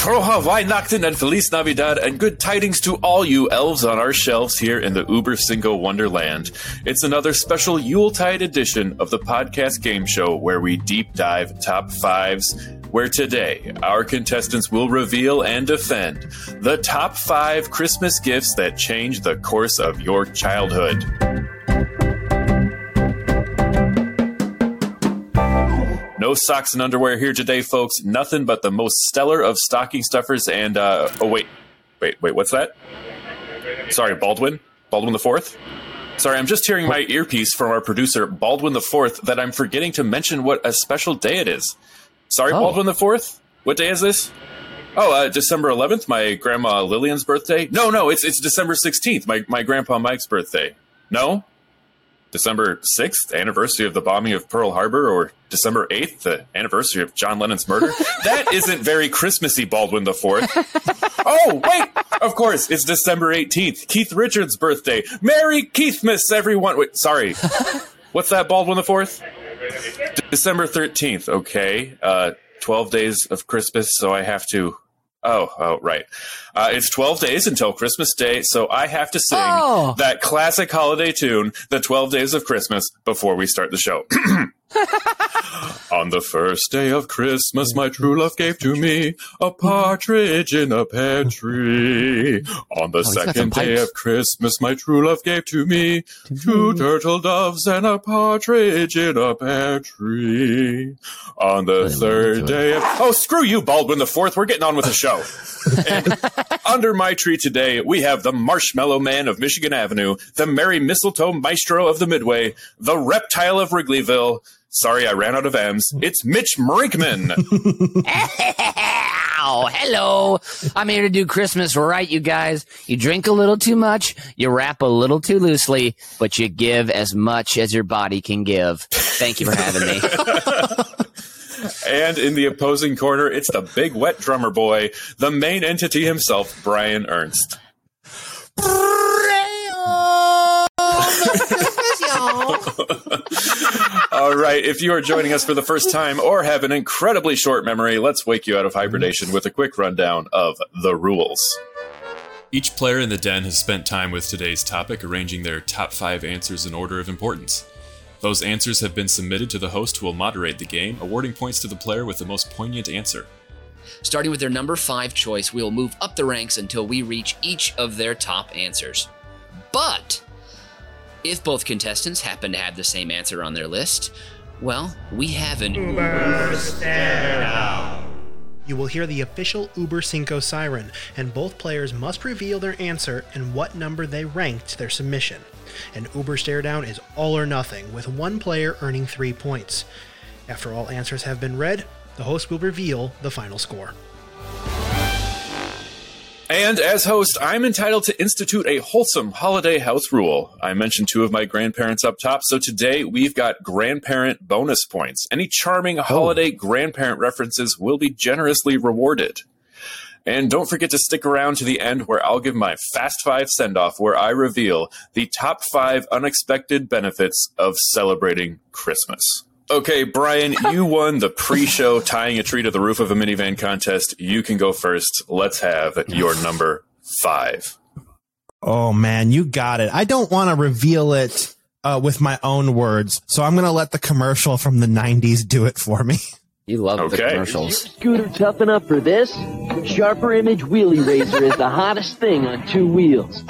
Frohe Weihnachten and Feliz Navidad, and good tidings to all you elves on our shelves here in the Uber Cinco Wonderland. It's another special Yuletide edition of the podcast game show where we deep dive top fives. Where today, our contestants will reveal and defend the top five Christmas gifts that change the course of your childhood. No socks and underwear here today, folks. Nothing but the most stellar of stocking stuffers and, uh, oh, wait. Wait, wait, what's that? Sorry, Baldwin? Baldwin the Fourth? Sorry, I'm just hearing my earpiece from our producer, Baldwin the Fourth, that I'm forgetting to mention what a special day it is. Sorry, Oh. Baldwin the Fourth? What day is this? Oh, uh, December 11th, my grandma Lillian's birthday? No, no, it's, it's December 16th, my, my grandpa Mike's birthday. No? December 6th, anniversary of the bombing of Pearl Harbor, or December 8th, the anniversary of John Lennon's murder. that isn't very Christmassy, Baldwin the Fourth. oh, wait! Of course, it's December 18th, Keith Richards' birthday. Merry Keithmas, everyone! Wait, sorry. What's that, Baldwin the Fourth? December 13th, okay. Uh, 12 days of Christmas, so I have to. Oh, oh, right. Uh, it's 12 days until Christmas Day, so I have to sing Oh. that classic holiday tune, The 12 Days of Christmas, before we start the show. On the first day of Christmas, my true love gave to me a partridge in a pear tree. On the Oh, he's got some second day of Christmas, my true love gave to me two turtle doves and a partridge in a pear tree. On the third day of oh, screw you, Baldwin the Fourth. We're getting on with the show. And under my tree today, we have the Marshmallow Man of Michigan Avenue, the Merry Mistletoe Maestro of the Midway, the Reptile of Wrigleyville. Sorry, I ran out of M's. It's Mitch Brinkman. Ow, hello. I'm here to do Christmas right, you guys. You drink a little too much, you wrap a little too loosely, but you give as much as your body can give. Thank you for having me. and in the opposing corner, it's the big wet drummer boy, the main entity himself, Brian Ernst. All right, if you are joining us for the first time or have an incredibly short memory, let's wake you out of hibernation with a quick rundown of the rules. Each player in the den has spent time with today's topic arranging their top five answers in order of importance. Those answers have been submitted to the host who will moderate the game, awarding points to the player with the most poignant answer. Starting with their number five choice, we will move up the ranks until we reach each of their top answers. But if both contestants happen to have the same answer on their list, well, we have an Uber stare down. You will hear the official Uber Cinco siren, and both players must reveal their answer and what number they ranked their submission. An Uber stare down is all or nothing, with one player earning three points. After all answers have been read, the host will reveal the final score. And as host, I'm entitled to institute a wholesome holiday house rule. I mentioned two of my grandparents up top, so today we've got grandparent bonus points. Any charming oh. holiday grandparent references will be generously rewarded. And don't forget to stick around to the end where I'll give my Fast Five send off, where I reveal the top five unexpected benefits of celebrating Christmas. Okay, Brian, you won the pre show tying a tree to the roof of a minivan contest. You can go first. Let's have your number five. Oh man, you got it. I don't want to reveal it uh, with my own words, so I'm going to let the commercial from the 90s do it for me. You love the Okay. commercials. Scooter tough enough for this? Sharper Image Wheelie Razor is the hottest thing on two wheels.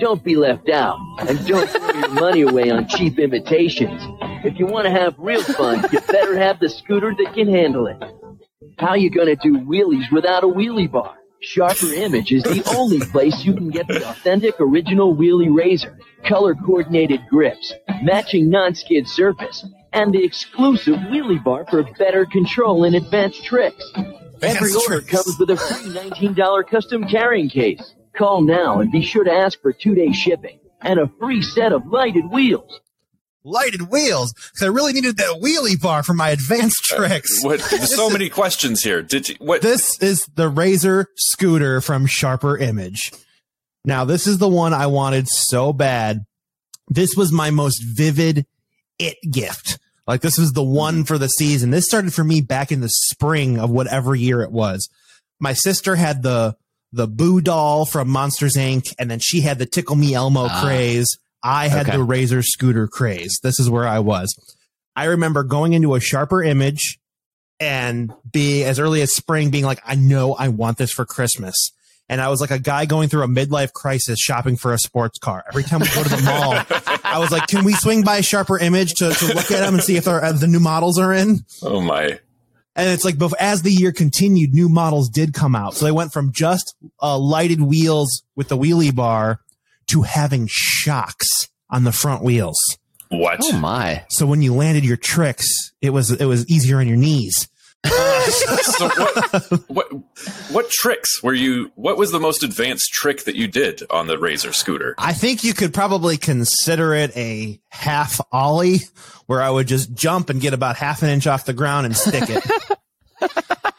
Don't be left out, and don't throw your money away on cheap imitations. If you want to have real fun, you better have the scooter that can handle it. How you gonna do wheelies without a wheelie bar? Sharper Image is the only place you can get the authentic original wheelie razor, color coordinated grips, matching non-skid surface, and the exclusive wheelie bar for better control and advanced tricks. Every order comes with a free $19 custom carrying case. Call now and be sure to ask for two-day shipping and a free set of lighted wheels. Lighted wheels, because I really needed that wheelie bar for my advanced tricks. What? So many questions here. Did you, what? This is the Razor scooter from Sharper Image. Now, this is the one I wanted so bad. This was my most vivid it gift. Like this was the one for the season. This started for me back in the spring of whatever year it was. My sister had the the Boo doll from Monsters Inc. and then she had the Tickle Me Elmo Ah. craze. I had Okay. the Razor scooter craze. This is where I was. I remember going into a sharper image and be as early as spring being like, I know I want this for Christmas. And I was like a guy going through a midlife crisis shopping for a sports car. Every time we go to the mall, I was like, can we swing by Sharper Image to, to look at them and see if uh, the new models are in? Oh my. And it's like, as the year continued, new models did come out. So they went from just uh, lighted wheels with the wheelie bar to having shocks on the front wheels. What? Oh my! So when you landed your tricks, it was it was easier on your knees. so what, what what tricks were you what was the most advanced trick that you did on the razor scooter I think you could probably consider it a half ollie where I would just jump and get about half an inch off the ground and stick it.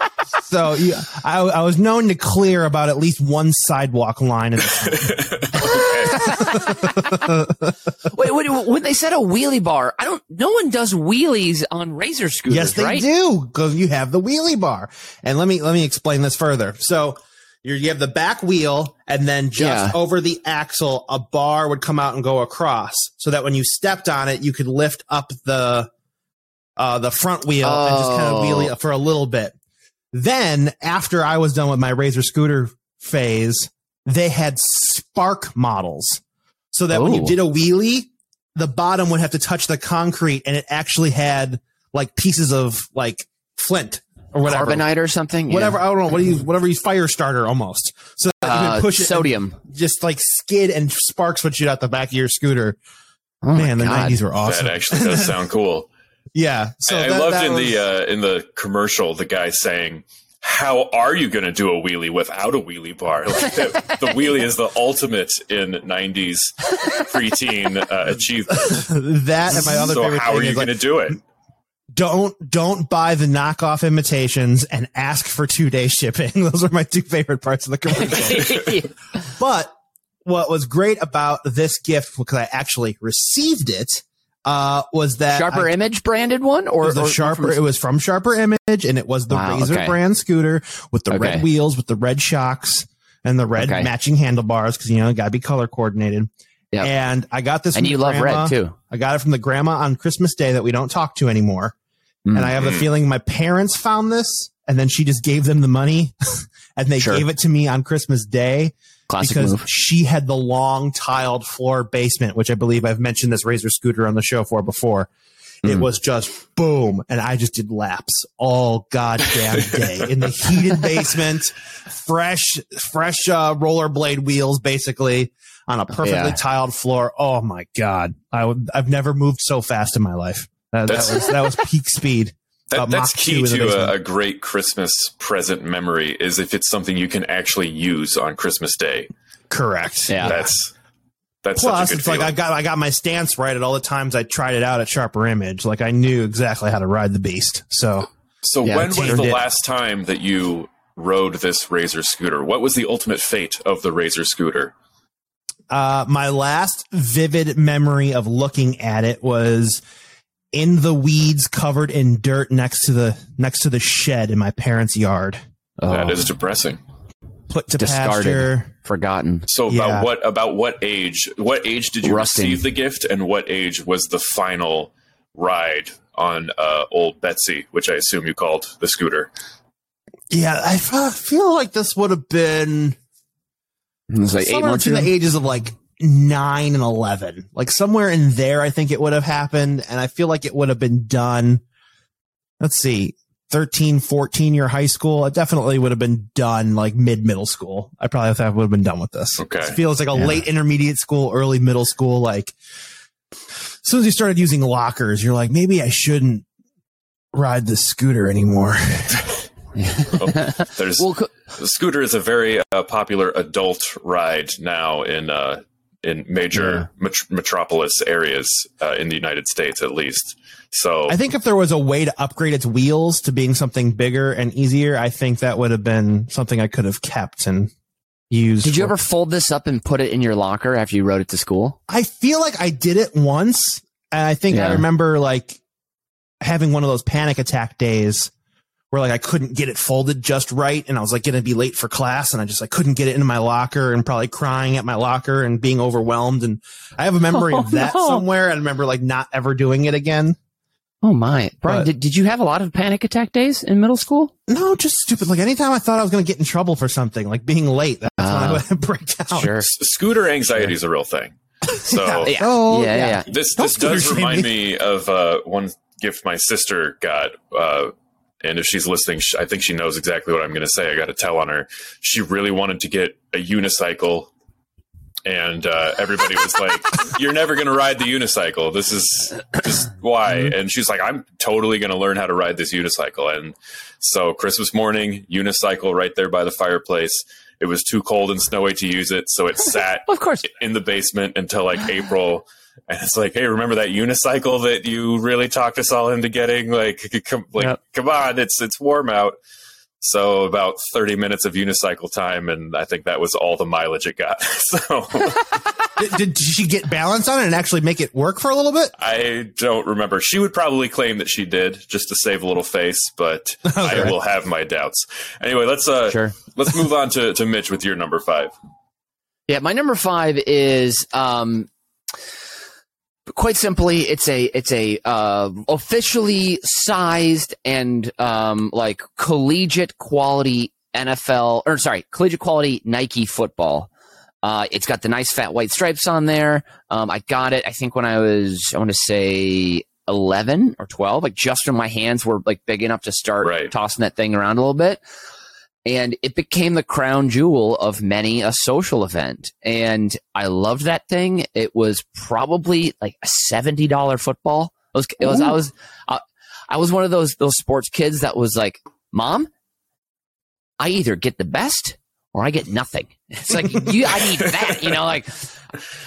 so yeah, I, I was known to clear about at least one sidewalk line. In the Wait, wait, when they said a wheelie bar, I don't. No one does wheelies on razor scooters, yes, they right? do because you have the wheelie bar. And let me let me explain this further. So you're, you have the back wheel, and then just Yeah. over the axle, a bar would come out and go across, so that when you stepped on it, you could lift up the uh, the front wheel and just kind of Oh. wheelie for a little bit. Then, after I was done with my Razor scooter phase, they had spark models, so that when you did a wheelie, the bottom would have to touch the concrete, and it actually had like pieces of like flint or whatever. Carbonite or something. Yeah. Whatever I don't know what do you whatever you fire starter almost so that you Uh, can push it sodium. just like skid and sparks would shoot out the back of your scooter. Oh Man, the God. nineties were awesome. that actually does sound cool yeah, so i, I loved that in was- the uh, in the commercial the guy saying how are you going to do a wheelie without a wheelie bar? Like the, the wheelie is the ultimate in '90s preteen uh, achievement. that and my other favorite part. so favorite how are you going like, to do it? don't don't buy the knockoff imitations and ask for two day shipping. Those are my two favorite parts of the commercial. But what was great about this gift because I actually received it uh, was that Sharper I- Image branded one, or it was or- the sharper. from- It was from Sharper Image, and it was the Wow, Razor okay. brand scooter with the Okay. red wheels, with the red shocks, and the red Okay. matching handlebars because you know it got to be color coordinated. Yep. And I got this. and you the love red too. I got it from the grandma on Christmas Day that we don't talk to anymore. Mm. And I have a feeling my parents found this, and then she just gave them the money, and they Sure. gave it to me on Christmas Day Classic because move. she had the long tiled floor basement, which I believe I've mentioned this Razor scooter on the show for before. It Mm. was just boom, and I just did laps all goddamn day in the heated basement, fresh, fresh uh, rollerblade wheels, basically on a perfectly Yeah. tiled floor. Oh my god, I would, I've never moved so fast in my life. That, that was that was peak speed. That, Uh, that's key to a, a great Christmas present memory is if it's something you can actually use on Christmas Day. Correct. Yeah. That's that's Plus, such a good it's like. I got I got my stance right at all the times I tried it out at Sharper Image. Like I knew exactly how to ride the beast. So so Yeah, when was the it. last time that you rode this Razor scooter? What was the ultimate fate of the Razor scooter? uh, my last vivid memory of looking at it was in the weeds, covered in dirt next to the next to the shed in my parents' yard. That Oh, is depressing. Put to discarded, pasture. forgotten. So Yeah. about what about what age? What age did you Rusting. receive the gift, and what age was the final ride on uh, old Betsy, which I assume you called the scooter? Yeah, I feel like this would have been It was like eight months between ago. the ages of like nine and eleven, like somewhere in there. I think it would have happened, and I feel like it would have been done. Let's see, 13, 14 year high school. It definitely would have been done like mid middle school. I probably thought I would have been done with this. Okay. it feels like a Yeah. late intermediate school, early middle school. Like as soon as you started using lockers, you're like, maybe I shouldn't ride the scooter anymore. There's Well, co- the scooter is a very uh, popular adult ride now in uh, in major met- metropolis areas uh, in the United States, at least. So I think if there was a way to upgrade its wheels to being something bigger and easier, I think that would have been something I could have kept and used. did you for- ever fold this up and put it in your locker after you rode it to school? I feel like I did it once, and I think I remember like having one of those panic attack days where like I couldn't get it folded just right and I was like going to be late for class and I just I couldn't get it into my locker and probably crying at my locker and being overwhelmed and I have a memory Oh, of that no. somewhere and I remember like not ever doing it again. Oh my, Brian, But- did, did you have a lot of panic attack days in middle school? No, just stupid. Like anytime I thought I was going to get in trouble for something, like being late, that's when I Ah. would break down. Sure. S- Scooter anxiety is a real thing. So Yeah. Oh, yeah, yeah. yeah. this Don't this does remind me. me of uh, one gift my sister got. Uh, and if she's listening, I think she knows exactly what I'm going to say. I got to tell on her. She really wanted to get a unicycle, and uh, everybody was like, "You're never going to ride the unicycle. This is just why." And she's like, "I'm totally going to learn how to ride this unicycle." And so Christmas morning, unicycle right there by the fireplace. It was too cold and snowy to use it, so it sat Of course. in the basement until like April. And it's like, hey, remember that unicycle that you really talked us all into getting? Like, come, like, Yep. come on, it's it's warm out. So about thirty minutes of unicycle time, and I think that was all the mileage it got. So did, did she get balance on it and actually make it work for a little bit? I don't remember. She would probably claim that she did, just to save a little face, but I will have my doubts. Anyway, let's uh, Sure. let's move on to to Mitch with your number five. Yeah, my number five is um, quite simply it's a it's a uh, officially sized and um, like collegiate quality NFL or sorry collegiate quality Nike football. Uh, it's got the nice fat white stripes on there. Um, I got it. I think when I was I want to say eleven or twelve, like just when my hands were like big enough to start Right. tossing that thing around a little bit and it became the crown jewel of many a social event. And I loved that thing. It was probably like a seventy dollar football. It was, it was I was uh, I was one of those those sports kids that was like, "Mom, I either get the best or I get nothing." It's like you, I need that, you know. Like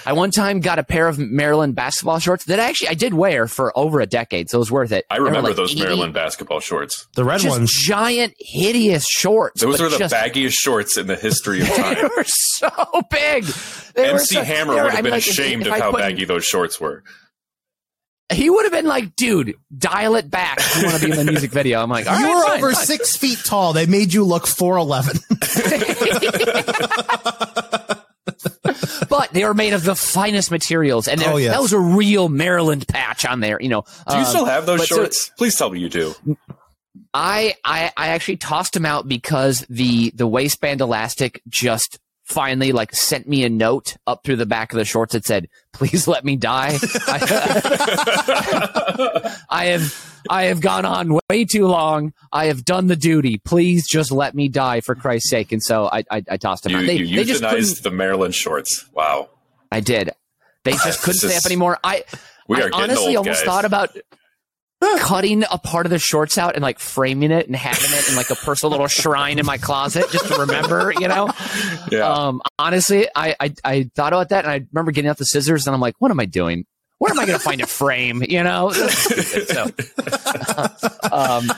I one time got a pair of Maryland basketball shorts that actually I did wear for over a decade, so it was worth it. I remember like those 80 Maryland basketball shorts. The red just ones. giant, hideous shorts. Those but were the just- baggiest shorts in the history of time. they time. were so big. They were MC so- Hammer would have been like, if- ashamed if of I how put- baggy those shorts were. He would have been like, "Dude, dial it back. If you want to be in the music video?" I'm like, "All you right, were fine, over fine." six feet tall. They made you look 4'11. but they are made of the finest materials, and there- Oh, yes. that was a real Maryland patch on there. You know, Do you Um, still have those but so- shorts? Please tell me you do. I, I I actually tossed them out because the the waistband elastic just finally like sent me a note up through the back of the shorts that said, "Please let me die." I, I have I have gone on way too long. I have done the duty. Please just let me die for Christ's sake. And so I I, I tossed him You, out. They, you they just euthanized the Maryland shorts. Wow. I did. They just couldn't stay is- up anymore. I We I honestly old, almost guys. thought about cutting a part of the shorts out and like framing it and having it in like a personal little shrine in my closet just to remember, you know. Yeah. Um, honestly, I, I I thought about that and I remember getting out the scissors and I'm like, what am I doing? Where am I going to find a frame? You know. so, um,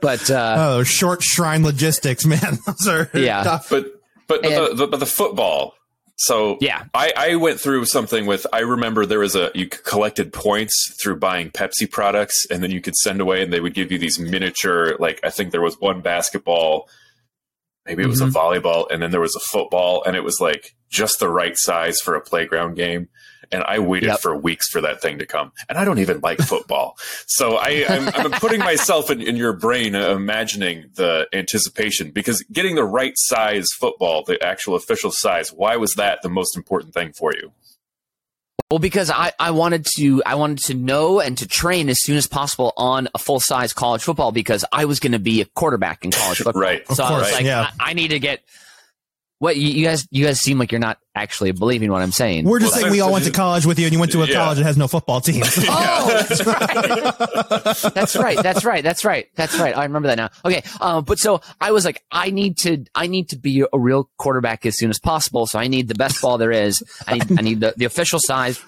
but uh, oh, short shrine logistics, man. Those are Yeah. tough. but but but, And- the, the, but the football. So Yeah. I, I went through something with. I remember there was a you collected points through buying Pepsi products, and then you could send away, and they would give you these miniature. Like I think there was one basketball, maybe it was Mm-hmm. a volleyball, and then there was a football, and it was like just the right size for a playground game. And I waited Yep. for weeks for that thing to come, and I don't even like football. So I, I'm, I'm putting myself in, in your brain, uh, imagining the anticipation because getting the right size football, the actual official size, why was that the most important thing for you? Well, because I, I wanted to I wanted to know and to train as soon as possible on a full size college football because I was going to be a quarterback in college football. Right. So Of I was like, yeah. I, I need to get. What you, you guys you guys seem like you're not actually believing what I'm saying. We're just Well, saying we all went to college with you, and you went to a Yeah. college that has no football team. Oh, that's right. that's right. That's right. That's right. That's right. I remember that now. Okay. Um, but so I was like, I need to, I need to be a real quarterback as soon as possible. So I need the best ball there is. I need, I need the, the official size.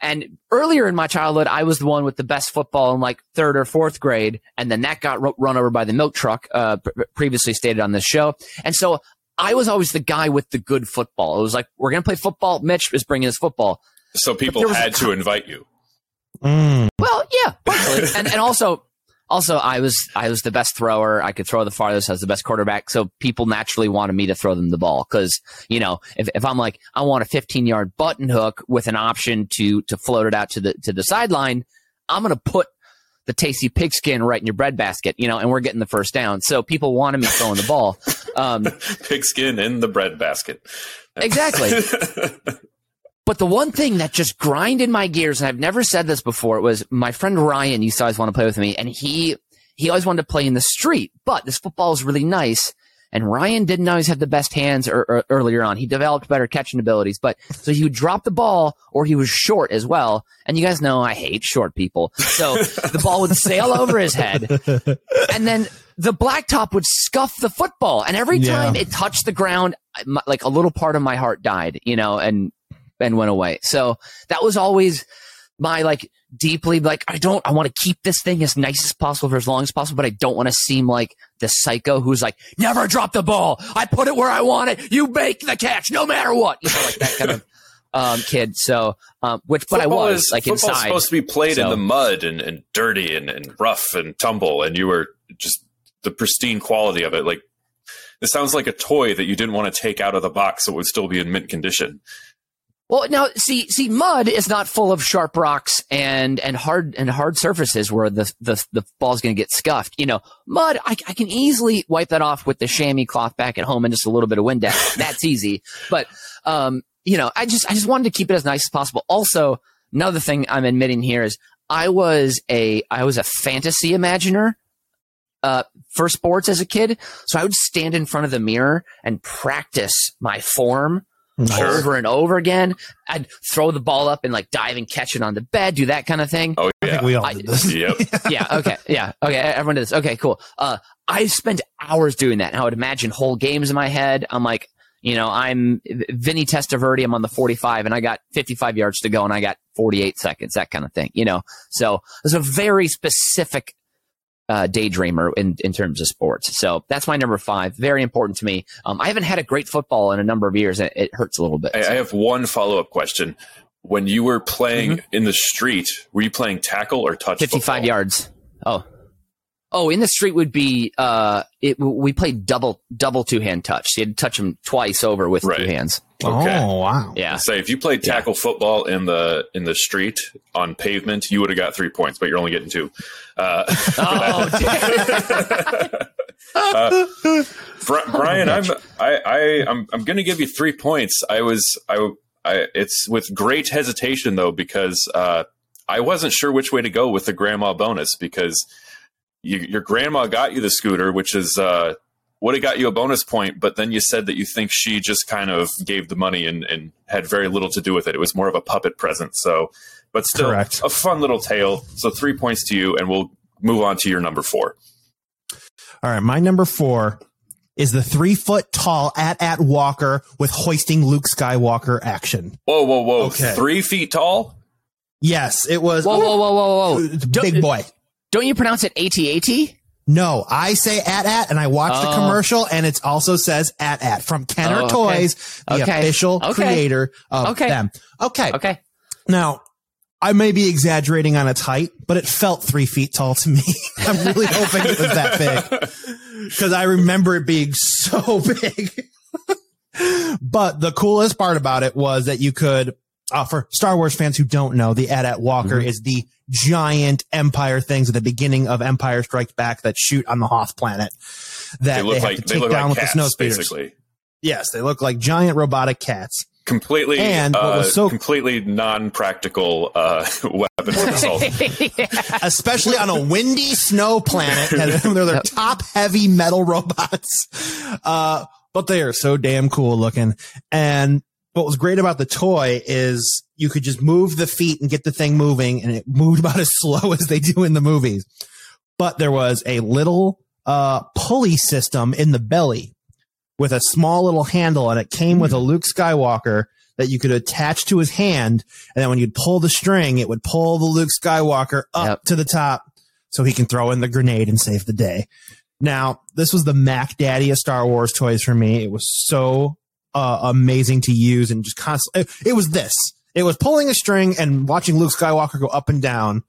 And earlier in my childhood, I was the one with the best football in like third or fourth grade. And then that got ru- run over by the milk truck, uh, pre- previously stated on this show. And so I was always the guy with the good football. It was like, we're going to play football. Mitch is bringing his football. So people there a had to invite you. Mm. Well, yeah, partially. and and also also I was I was the best thrower. I could throw the farthest. I was the best quarterback. So people naturally wanted me to throw them the ball because you know if, if I'm like I want a 15 yard button hook with an option to to float it out to the to the sideline, I'm gonna put the tasty pigskin right in your breadbasket, you know, and we're getting the first down. So people wanted me throwing the ball. Um, Pigskin in the bread basket. exactly. But the one thing that just grinded my gears, and I've never said this before, was my friend Ryan used to always want to play with me, and he he always wanted to play in the street. But this football is really nice, and Ryan didn't always have the best hands er, er, earlier on. He developed better catching abilities, but so he would drop the ball, or he was short as well. And you guys know I hate short people, so the ball would sail over his head, and then the blacktop would scuff the football, and every Yeah. time it touched the ground, like a little part of my heart died, you know, and and went away. So that was always my like deeply like I don't I want to keep this thing as nice as possible for as long as possible, but I don't want to seem like the psycho who's like never drop the ball. I put it where I want it. You make the catch no matter what. You know, like that kind of um kid. So um which but I was is- like football's inside. supposed to be played in the mud and, and dirty and, and rough and tumble, and you were just the pristine quality of it. Like it sounds like a toy that you didn't want to take out of the box, so it would still be in mint condition. Well, now see, see, mud is not full of sharp rocks and and hard and hard surfaces where the the the ball's going to get scuffed. You know, mud, I, I can easily wipe that off with the chamois cloth back at home and just a little bit of Windex. That's easy. But um, you know, I just I just wanted to keep it as nice as possible. Also, another thing I'm admitting here is I was a I was a fantasy imaginer uh, for sports as a kid. So I would stand in front of the mirror and practice my form Sure. over and over again. I'd throw the ball up and like dive and catch it on the bed, do that kind of thing. Oh I yeah, think we all I- did this. yep. yeah. Okay. Yeah. Okay. Everyone did this. Okay. Cool. Uh, I spent hours doing that. And I would imagine whole games in my head. I'm like, you know, I'm Vinny Testaverde. I'm on the 45 and I got 55 yards to go and I got 48 seconds, that kind of thing, you know? So it's a very specific, uh, daydreamer in, in terms of sports. So that's my number five. Very important to me. Um, I haven't had a great football in a number of years. It, it hurts a little bit. I, I have one follow up question. When you were playing Mm-hmm. in the street, were you playing tackle or touch? 55 football? yards. Oh. Oh, in the street would be uh it we played double double two hand touch. So you had to touch them twice over with Right. two hands. Okay. Oh wow. Yeah. Say if you played tackle football in the in the street on pavement, you would have got three points, but you're only getting two. Uh, Oh, uh, Bri- Brian, I'm I, I I'm I'm going to give you three points. I was I, I it's with great hesitation though because uh, I wasn't sure which way to go with the grandma bonus because you, your grandma got you the scooter, which is uh, would have got you a bonus point, but then you said that you think she just kind of gave the money and, and had very little to do with it. It was more of a puppet present. So, but still Correct. a fun little tale. So three points to you, and we'll move on to your number four. All right, my number four is the three foot tall at at Walker with hoisting Luke Skywalker action. Whoa, whoa, whoa! Okay. Three feet tall. Yes, it was whoa, whoa, whoa, whoa, whoa. It's a Don't, big boy. Don't you pronounce it AT-AT? No, I say at at, and I watch the Oh. commercial, and it also says at at from Kenner Oh, okay. Toys, the Okay. official Okay. creator of Okay. them. Okay. Okay. Now, I may be exaggerating on its height, but it felt three feet tall to me. I'm really hoping it was that big because I remember it being so big. but the coolest part about it was that you could, uh, for Star Wars fans who don't know, the AT-AT Walker Mm-hmm. is the giant Empire things at the beginning of Empire Strikes Back that shoot on the Hoth planet that They they, look have like to they take look down like with cats, the snow speeders. basically. Yes, they look like giant robotic cats. Completely, And what uh, was so- completely non-practical uh, weapons of assault. especially on a windy snow planet. And they're their top heavy metal robots. Uh, but they are so damn cool looking. And what was great about the toy is you could just move the feet and get the thing moving and it moved about as slow as they do in the movies. But there was a little, uh, pulley system in the belly with a small little handle and it came with a Luke Skywalker that you could attach to his hand. And then when you'd pull the string, it would pull the Luke Skywalker up Yep. to the top so he can throw in the grenade and save the day. Now, this was the Mac Daddy of Star Wars toys for me. It was so uh, amazing to use and just constantly, it, it was this. It was pulling a string and watching Luke Skywalker go up and down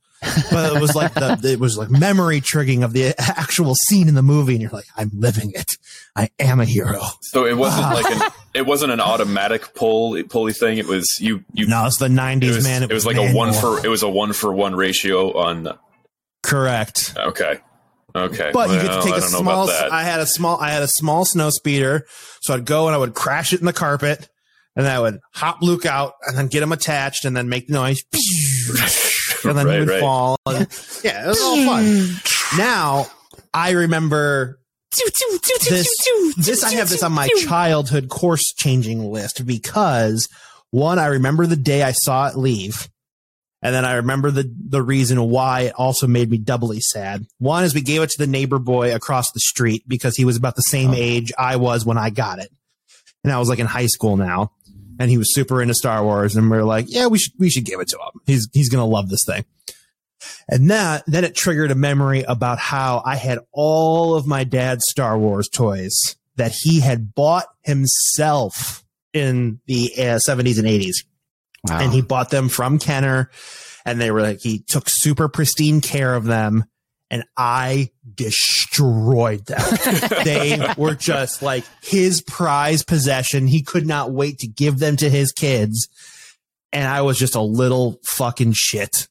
but it was like the it was like memory triggering of the actual scene in the movie, and you're like, I'm living it. I am a hero. So it wasn't like an it wasn't an automatic pull pulley thing. It was you you. No, it's the '90s, it was, man. It, was, like a one for it was a one for one ratio on. Correct. Okay. Okay. But you get to take a small. I had a small. I had a small snow speeder, so I'd go and I would crash it in the carpet, and then I would hop Luke out, and then get him attached, and then make noise, and then he would right. fall. and- yeah, it was all fun. Now I remember this. This I have this on my childhood course changing list because one, I remember the day I saw it leave. And then I remember the, the reason why it also made me doubly sad. One is we gave it to the neighbor boy across the street because he was about the same age I was when I got it. And I was like in high school now. And he was super into Star Wars. And we are like, yeah, we should, we should give it to him. He's, he's going to love this thing. And that, then it triggered a memory about how I had all of my dad's Star Wars toys that he had bought himself in the uh, 70s and 80s Wow. and he bought them from Kenner and they were like he took super pristine care of them and I destroyed them. they were just like his prize possession. He could not wait to give them to his kids. And I was just a little fucking shit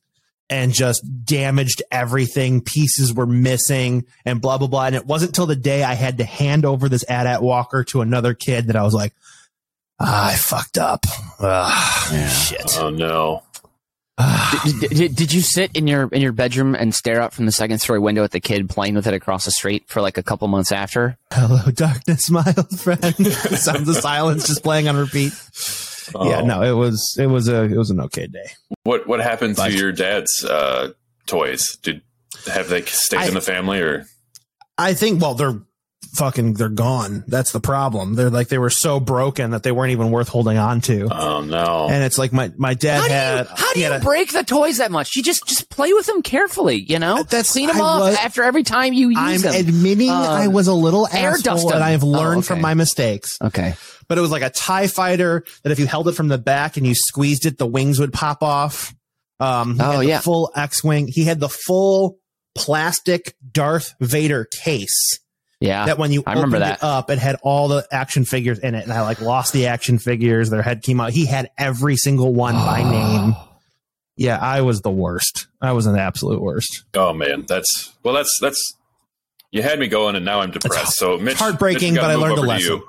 and just damaged everything. Pieces were missing and blah, blah, blah. And it wasn't till the day I had to hand over this AT-AT walker to another kid that I was like, ah, I fucked up. Ah, Shit. oh no. Did, did, did you sit in your in your bedroom and stare out from the second story window at the kid playing with it across the street for like a couple months after? Hello, darkness, my old friend. the sounds of silence just playing on repeat. Yeah, Oh. no, it was it was a it was an okay day. What what happened to your dad's uh, toys? Did have they stayed I- in the family or? I think well they're fucking they're gone. That's the problem. They're like they were so broken that they weren't even worth holding on to. Oh no. And it's like my my dad How do had you, how do you a- break the toys that much? You just just play with them carefully, you know. That's- clean them I up was- after every time you use I'm them. admitting Um, I was a little air dust asshole and I've Oh, learned okay. from my mistakes. okay. But it was like a TIE fighter that if you held it from the back and you squeezed it, the wings would pop off. Um, he Oh, had the yeah. full X Wing. He had the full plastic Darth Vader case Yeah. that when you I remember opened that. it up, it had all the action figures in it. And I like lost the action figures. Their head came out. He had every single one by name. Yeah, I was the worst. I was an absolute worst. oh man, that's well. That's that's. You had me going, and now I'm depressed. So Mitch, heartbreaking, Mitch, but I learned a move lesson. you.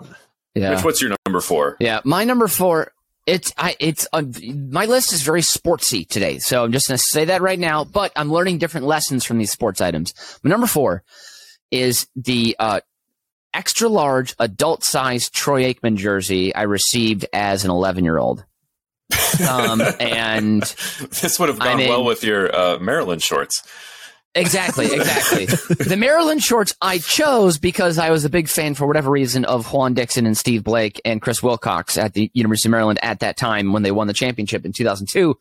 Yeah. Mitch, what's your number four? Yeah, my number four. It's I. It's uh, my list is very sportsy today, so I'm just going to say that right now. But I'm learning different lessons from these sports items. My number four is the uh, extra large adult size Troy Aikman jersey I received as an 11 year old. Um, and This would have I gone mean- well with your uh, Maryland shorts. Exactly, exactly. the Maryland shorts I chose because I was a big fan for whatever reason of Juan Dixon and Steve Blake and Chris Wilcox at the University of Maryland at that time when they won the championship in 2002.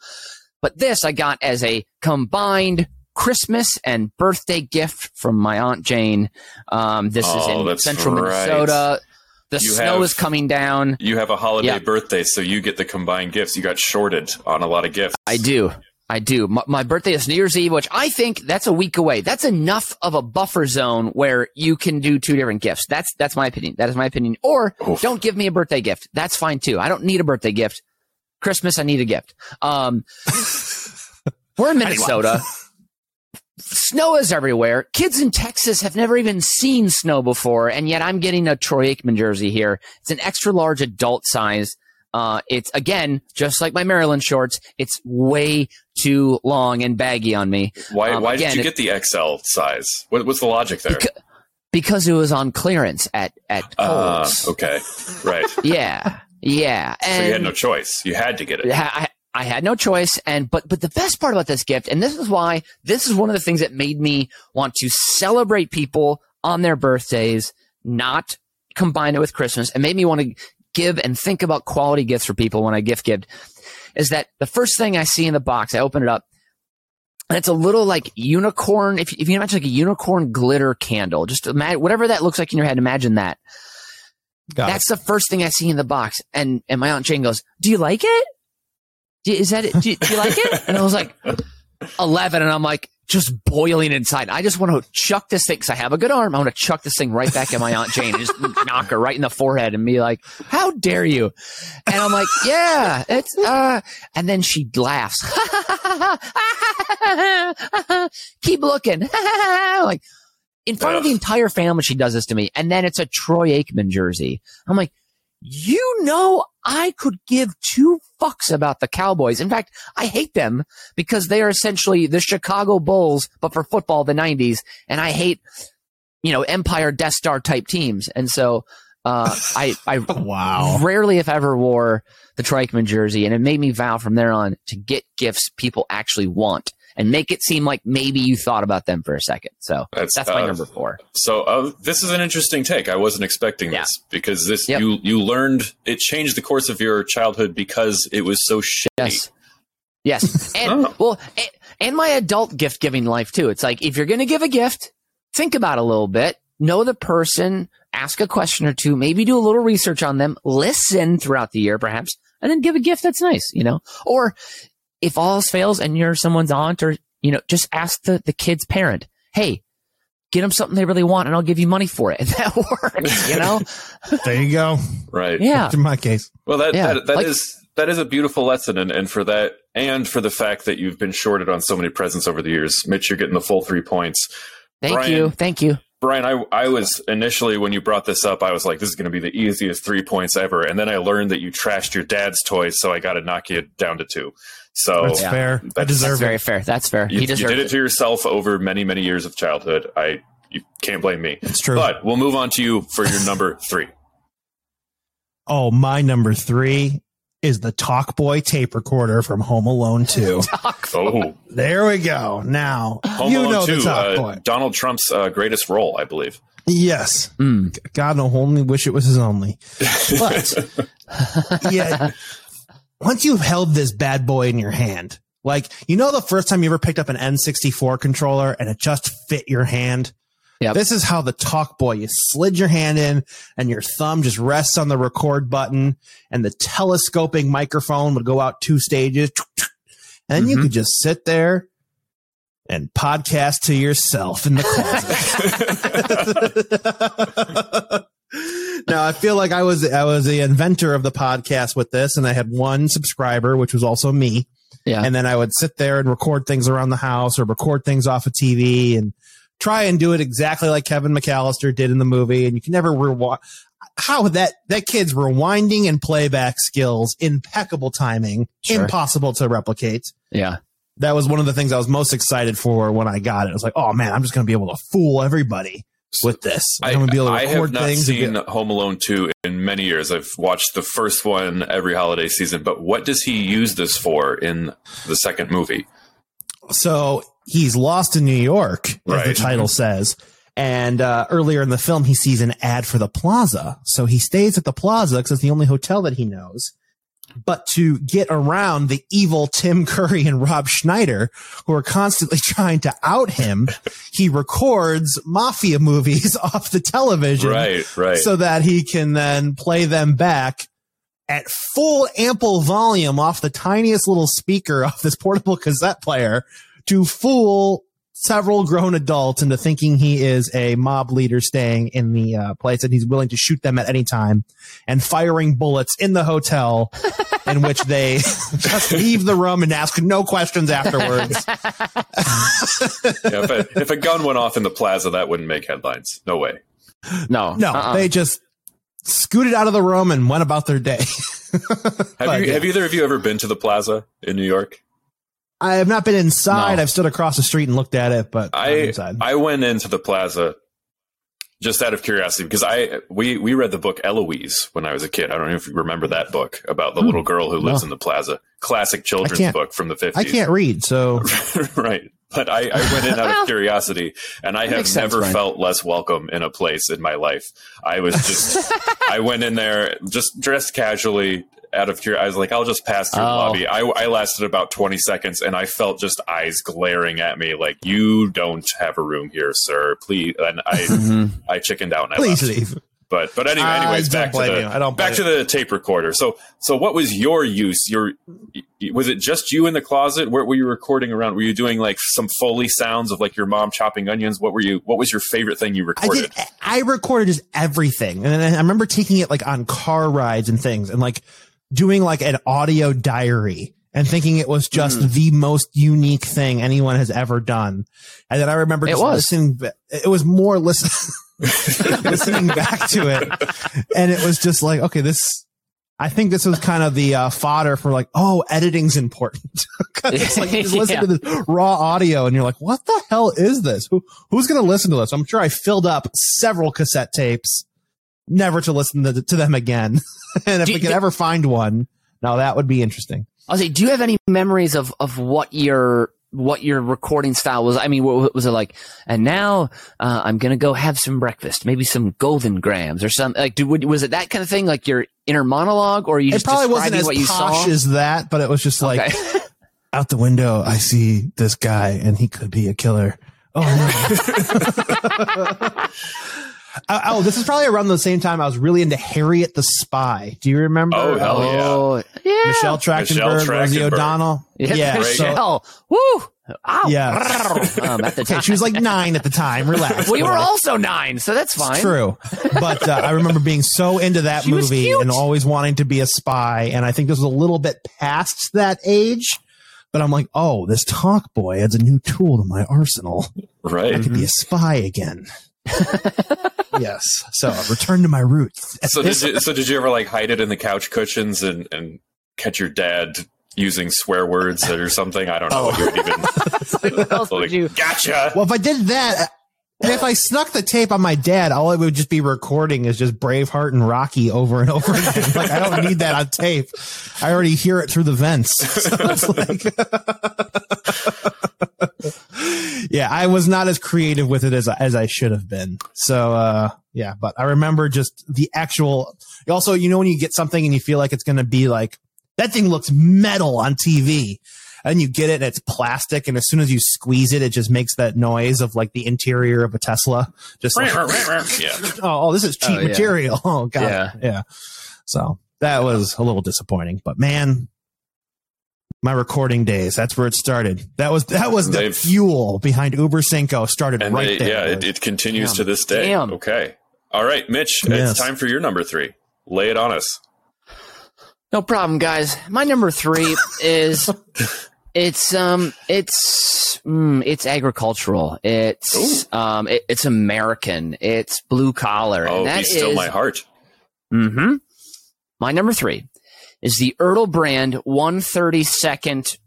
But this I got as a combined Christmas and birthday gift from my aunt Jane. Um, this is Oh, in central right. Minnesota. The You snow have- is coming down. You have a holiday Yeah. birthday, so you get the combined gifts. You got shorted on a lot of gifts. I do. I do. My, my birthday is New Year's Eve, which I think that's a week away. That's enough of a buffer zone where you can do two different gifts. That's that's my opinion. That is my opinion. Or Oof. don't give me a birthday gift. That's fine too. I don't need a birthday gift. Christmas, I need a gift. Um, we're in Minnesota. Snow is everywhere. Kids in Texas have never even seen snow before, and yet I'm getting a Troy Aikman jersey here. It's an extra large adult size. Uh, it's again just like my Maryland shorts. It's way too long and baggy on me Why? Um, why again, did you it- get the XL size? What, what's the logic there? Beca- because it was on clearance at at Ah, Kohl's. okay, right. Yeah, yeah. so you had no choice. You had to get it. I, I had no choice. And but but the best part about this gift, and this is why this is one of the things that made me want to celebrate people on their birthdays, not combine it with Christmas, and made me want to give and think about quality gifts for people when I gift give. Is that the first thing I see in the box? I open it up. And it's a little like unicorn. If, if you imagine like a unicorn glitter candle, just imagine whatever that looks like in your head. Imagine that. Got it. That's the first thing I see in the box. And and my aunt Jane goes, "Do you like it? Is that it? Do, you- do you like it?" And I was like, 11 and I'm like just boiling inside. I just want to chuck this thing because I have a good arm. I want to chuck this thing right back at my Aunt Jane and just knock her right in the forehead and be like, how dare you? And I'm like, yeah, it's, uh, and then she laughs. Keep looking. like in front of the entire family, she does this to me. And then it's a Troy Aikman jersey. I'm like, you know, I could give two fucks about the Cowboys. In fact, I hate them because they are essentially the Chicago Bulls, but for football, the 90s. And I hate, you know, Empire Death Star type teams. And so, uh, I, I Wow. rarely, if ever, wore the Troy Aikman jersey. And it made me vow from there on to get gifts people actually want and make it seem like maybe you thought about them for a second. So That's, that's, my uh, number four. So uh, this is an interesting take. I wasn't expecting Yeah. this because this Yep. you you learned it changed the course of your childhood because it was so shitty. Yes. Yes. And Oh. well, and, and my adult gift giving life too. It's like if you're going to give a gift, think about it a little bit, know the person, ask a question or two, maybe do a little research on them, listen throughout the year perhaps, and then give a gift that's nice, you know? Or if all else fails and you're someone's aunt or, you know, just ask the, the kid's parent, hey, get them something they really want and I'll give you money for it. And that works, you know? There you go. Right. Yeah. In my case. Well, that Yeah, that, that like- is- that is a beautiful lesson, and, and for that, and for the fact that you've been shorted on so many presents over the years, Mitch, you're getting the full three points. Thank Brian. you. Thank you. Brian, I I was initially when you brought this up, I was like, this is going to be the easiest three points ever, and then I learned that you trashed your dad's toys, so I got to knock you down to two. So That's Yeah. fair. I That's- deserve That's it. very fair. That's fair. you, he you did it it. to yourself over many many years of childhood. I you can't blame me. It's true. But we'll move on to you for your number three. oh, my number three is the Talkboy tape recorder from Home Alone 2. Oh, there we go. Now, Home you Alone know the two, uh, Talkboy. Donald Trump's uh, greatest role, I believe. yes. Mm. God no only wish it was his only. But yeah, once you've held this bad boy in your hand, like you know the first time you ever picked up an N64 controller and it just fit your hand. Yep. This is how the talk boy you slid your hand in and your thumb just rests on the record button and the telescoping microphone would go out two stages and then you mm-hmm. could just sit there and podcast to yourself in the closet. now I feel like I was I was the inventor of the podcast with this, and I had one subscriber, which was also me. Yeah. And then I would sit there and record things around the house or record things off of TV and try and do it exactly like Kevin McCallister did in the movie. And you can never rewind. How that that kid's rewinding and playback skills, impeccable timing, Sure. impossible to replicate Yeah. that was one of the things I was most excited for when I got it. I was like, oh man, I'm just going to be able to fool everybody with this. I, I'm going to be able to I record have not things. and seen get- Home Alone 2 in many years. I've watched the first one every holiday season, but what does he use this for in the second movie? so he's lost in New York, as the title says. And uh, earlier in the film, he sees an ad for the plaza. So he stays at the plaza because it's the only hotel that he knows. But to get around the evil Tim Curry and Rob Schneider, who are constantly trying to out him, he records mafia movies off the television. Right, right. so that he can then play them back at full ample volume off the tiniest little speaker off this portable cassette player to fool several grown adults into thinking he is a mob leader staying in the uh, place and he's willing to shoot them at any time and firing bullets in the hotel in which they just leave the room and ask no questions afterwards. yeah, if, a, if a gun went off in the plaza, that wouldn't make headlines. No way. No. No, Uh-uh. they just scooted out of the room and went about their day. Have, But, you, yeah. have either of you ever been to the plaza in New York? I have not been inside. No. I've stood across the street and looked at it, but I inside. I went into the plaza just out of curiosity because I we we read the book Eloise when I was a kid. I don't know if you remember that book about the hmm. little girl who lives No. in the plaza. Classic children's book from the 50s. I can't read, so right. But I, I went in out of curiosity, and I have makes sense, never felt less welcome in a place in my life. I was just, I went in there just dressed casually out of curiosity. I was like, I'll just pass through the Oh. lobby. I, I lasted about 20 seconds, and I felt just eyes glaring at me like, you don't have a room here, sir. Please. And I, Mhm. I chickened out and I please left. leave. But but anyway, anyways, back to the you. I don't back to blame the tape recorder. So so what was your use? Your was it just you in the closet? Where were you recording around? Were you doing like some foley sounds of like your mom chopping onions? What were you? What was your favorite thing you I recorded? did. I recorded just everything, and I remember taking it like on car rides and things, and like doing like an audio diary and thinking it was just Mm. the most unique thing anyone has ever done. And then I remember It just was. listening. It was more listen, listening back to it, and it was just like, okay, this. I think this was kind of the uh, fodder for like, oh, editing's important. 'Cause it's like you just listen Yeah. to this raw audio and you're like, what the hell is this? Who who's going to listen to this? I'm sure I filled up several cassette tapes, never to listen to, to them again. and if Do- we could do- ever find one, now that would be interesting. I'll say, do you have any memories of, of what your what your recording style was? I mean, what, was it like? And now uh, I'm gonna go have some breakfast, maybe some Golden Grahams or some like. Do, was it that kind of thing, like your inner monologue, or you It just probably wasn't as what you posh saw? as that, but it was just like Okay. out the window, I see this guy and he could be a killer. Oh no. oh, oh, this is probably around the same time I was really into Harriet the Spy. Do you remember? Oh, hell yeah. oh, yeah. Michelle Trachtenberg, Rosie Trachtenberg. O'Donnell. Yeah, Yeah. so- Michelle. Woo. Ow. Yeah. Um, at the okay, time. she was like nine at the time. Relax. we were boy. also nine, so that's fine. True. But uh, I remember being so into that She movie and always wanting to be a spy. And I think this was a little bit past that age. But I'm like, oh, this Talkboy adds a new tool to my arsenal. Right. I could be a spy again. yes. So return to my roots. So did you, so did you ever like hide it in the couch cushions and and catch your dad using swear words or something? I don't know. what you would even oh. what like, you? gotcha. Well, if I did that, and if I snuck the tape on my dad, all I would just be recording is just Braveheart and Rocky over and over again. like I don't need that on tape. I already hear it through the vents. So it's like, yeah, I was not as creative with it as as I should have been. So uh, yeah, but I remember just the actual. Also, you know when you get something and you feel like it's going to be like that thing looks metal on TV. And you get it and it's plastic. And as soon as you squeeze it, it just makes that noise of like the interior of a Tesla. Just like, yeah. oh, oh, this is cheap Oh, yeah. material. Oh, God. Yeah. Yeah. So that was a little disappointing. But man, my recording days, that's where it started. That was, that was the They've- fuel behind Uber Cinco started And right they, there. yeah, it, it continues Damn. to this day. Damn. Okay. All right, Mitch, Yes. it's time for your number three. Lay it on us. No problem, guys. My number three is it's um it's mm, it's agricultural. It's um it, it's American. It's blue collar. Oh, and that be still is- my heart. Mm-hmm. My number three is the Ertl brand 132nd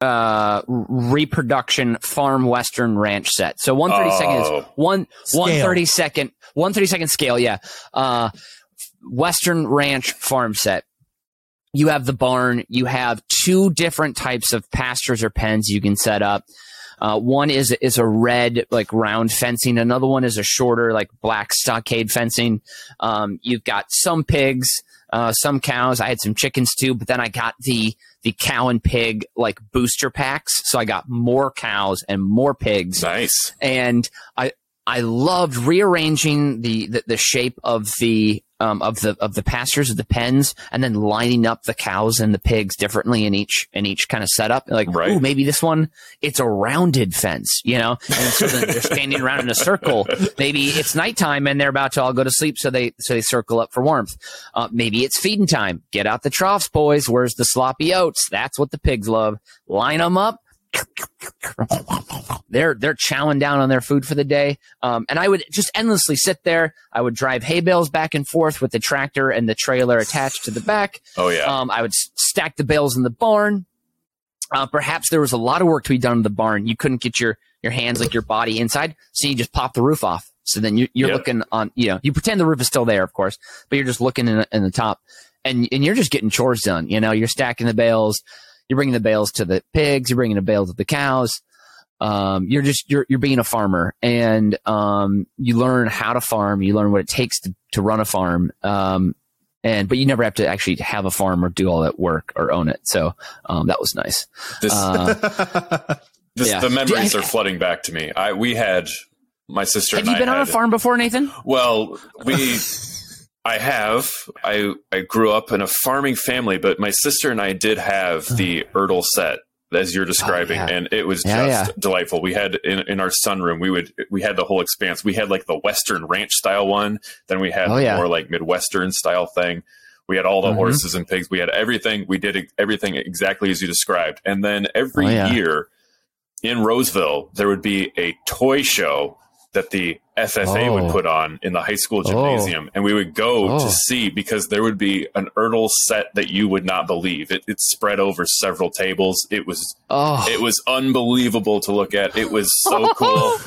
uh reproduction farm western ranch set. So 132nd Oh. is one Scale. 132nd 132nd scale, yeah. Uh western ranch farm set. You have the barn, you have two different types of pastures or pens you can set up. Uh, one is is a red like round fencing. Another one is a shorter like black stockade fencing. Um, you've got some pigs, uh, some cows. I had some chickens too, but then I got the the cow and pig like booster packs. So I got more cows and more pigs Nice. and I I loved rearranging the, the, the shape of the um, of the of the pastures of the pens, and then lining up the cows and the pigs differently in each in each kind of setup. Like, Right. ooh, maybe this one it's a rounded fence, you know, and so then they're standing around in a circle. Maybe it's nighttime and they're about to all go to sleep, so they so they circle up for warmth. Uh, maybe it's feeding time. Get out the troughs, boys. Where's the sloppy oats? That's what the pigs love. Line them up they're they're chowing down on their food for the day. Um, and I would just endlessly sit there. I would drive hay bales back and forth with the tractor and the trailer attached to the back. Oh yeah. Um, I would stack the bales in the barn. Uh, perhaps there was a lot of work to be done in the barn. You couldn't get your your hands like your body inside, so you just pop the roof off. So then you, you're Yep. looking on, you know, you pretend the roof is still there, of course, but you're just looking in, in the top, and and you're just getting chores done. You know, you're stacking the bales, you're bringing the bales to the pigs, you're bringing the bales to the cows. Um, you're just you're you're being a farmer, and um, you learn how to farm. You learn what it takes to to run a farm. Um, and but you never have to actually have a farm or do all that work or own it. So um, that was nice. this Uh, this yeah. the memories are flooding back to me. I we had my sister. Have you been on a farm before, Nathan? Well, we, I have. I I grew up in a farming family, but my sister and I did have the Ertl set as you're describing, Oh, yeah. and it was Yeah, just delightful. We had in, in our sunroom, we would we had the whole expanse. We had like the Western ranch style one, then we had Oh, yeah. more like Midwestern style thing. We had all the Mhm. horses and pigs. We had everything. We did everything exactly as you described. And then every Oh, yeah. year in Roseville, there would be a toy show that the FFA would Oh. put on in the high school Oh. gymnasium, and we would go Oh. to see because there would be an Ertl set that you would not believe. It, it spread over several tables. It was Oh, it was unbelievable to look at. It was so cool.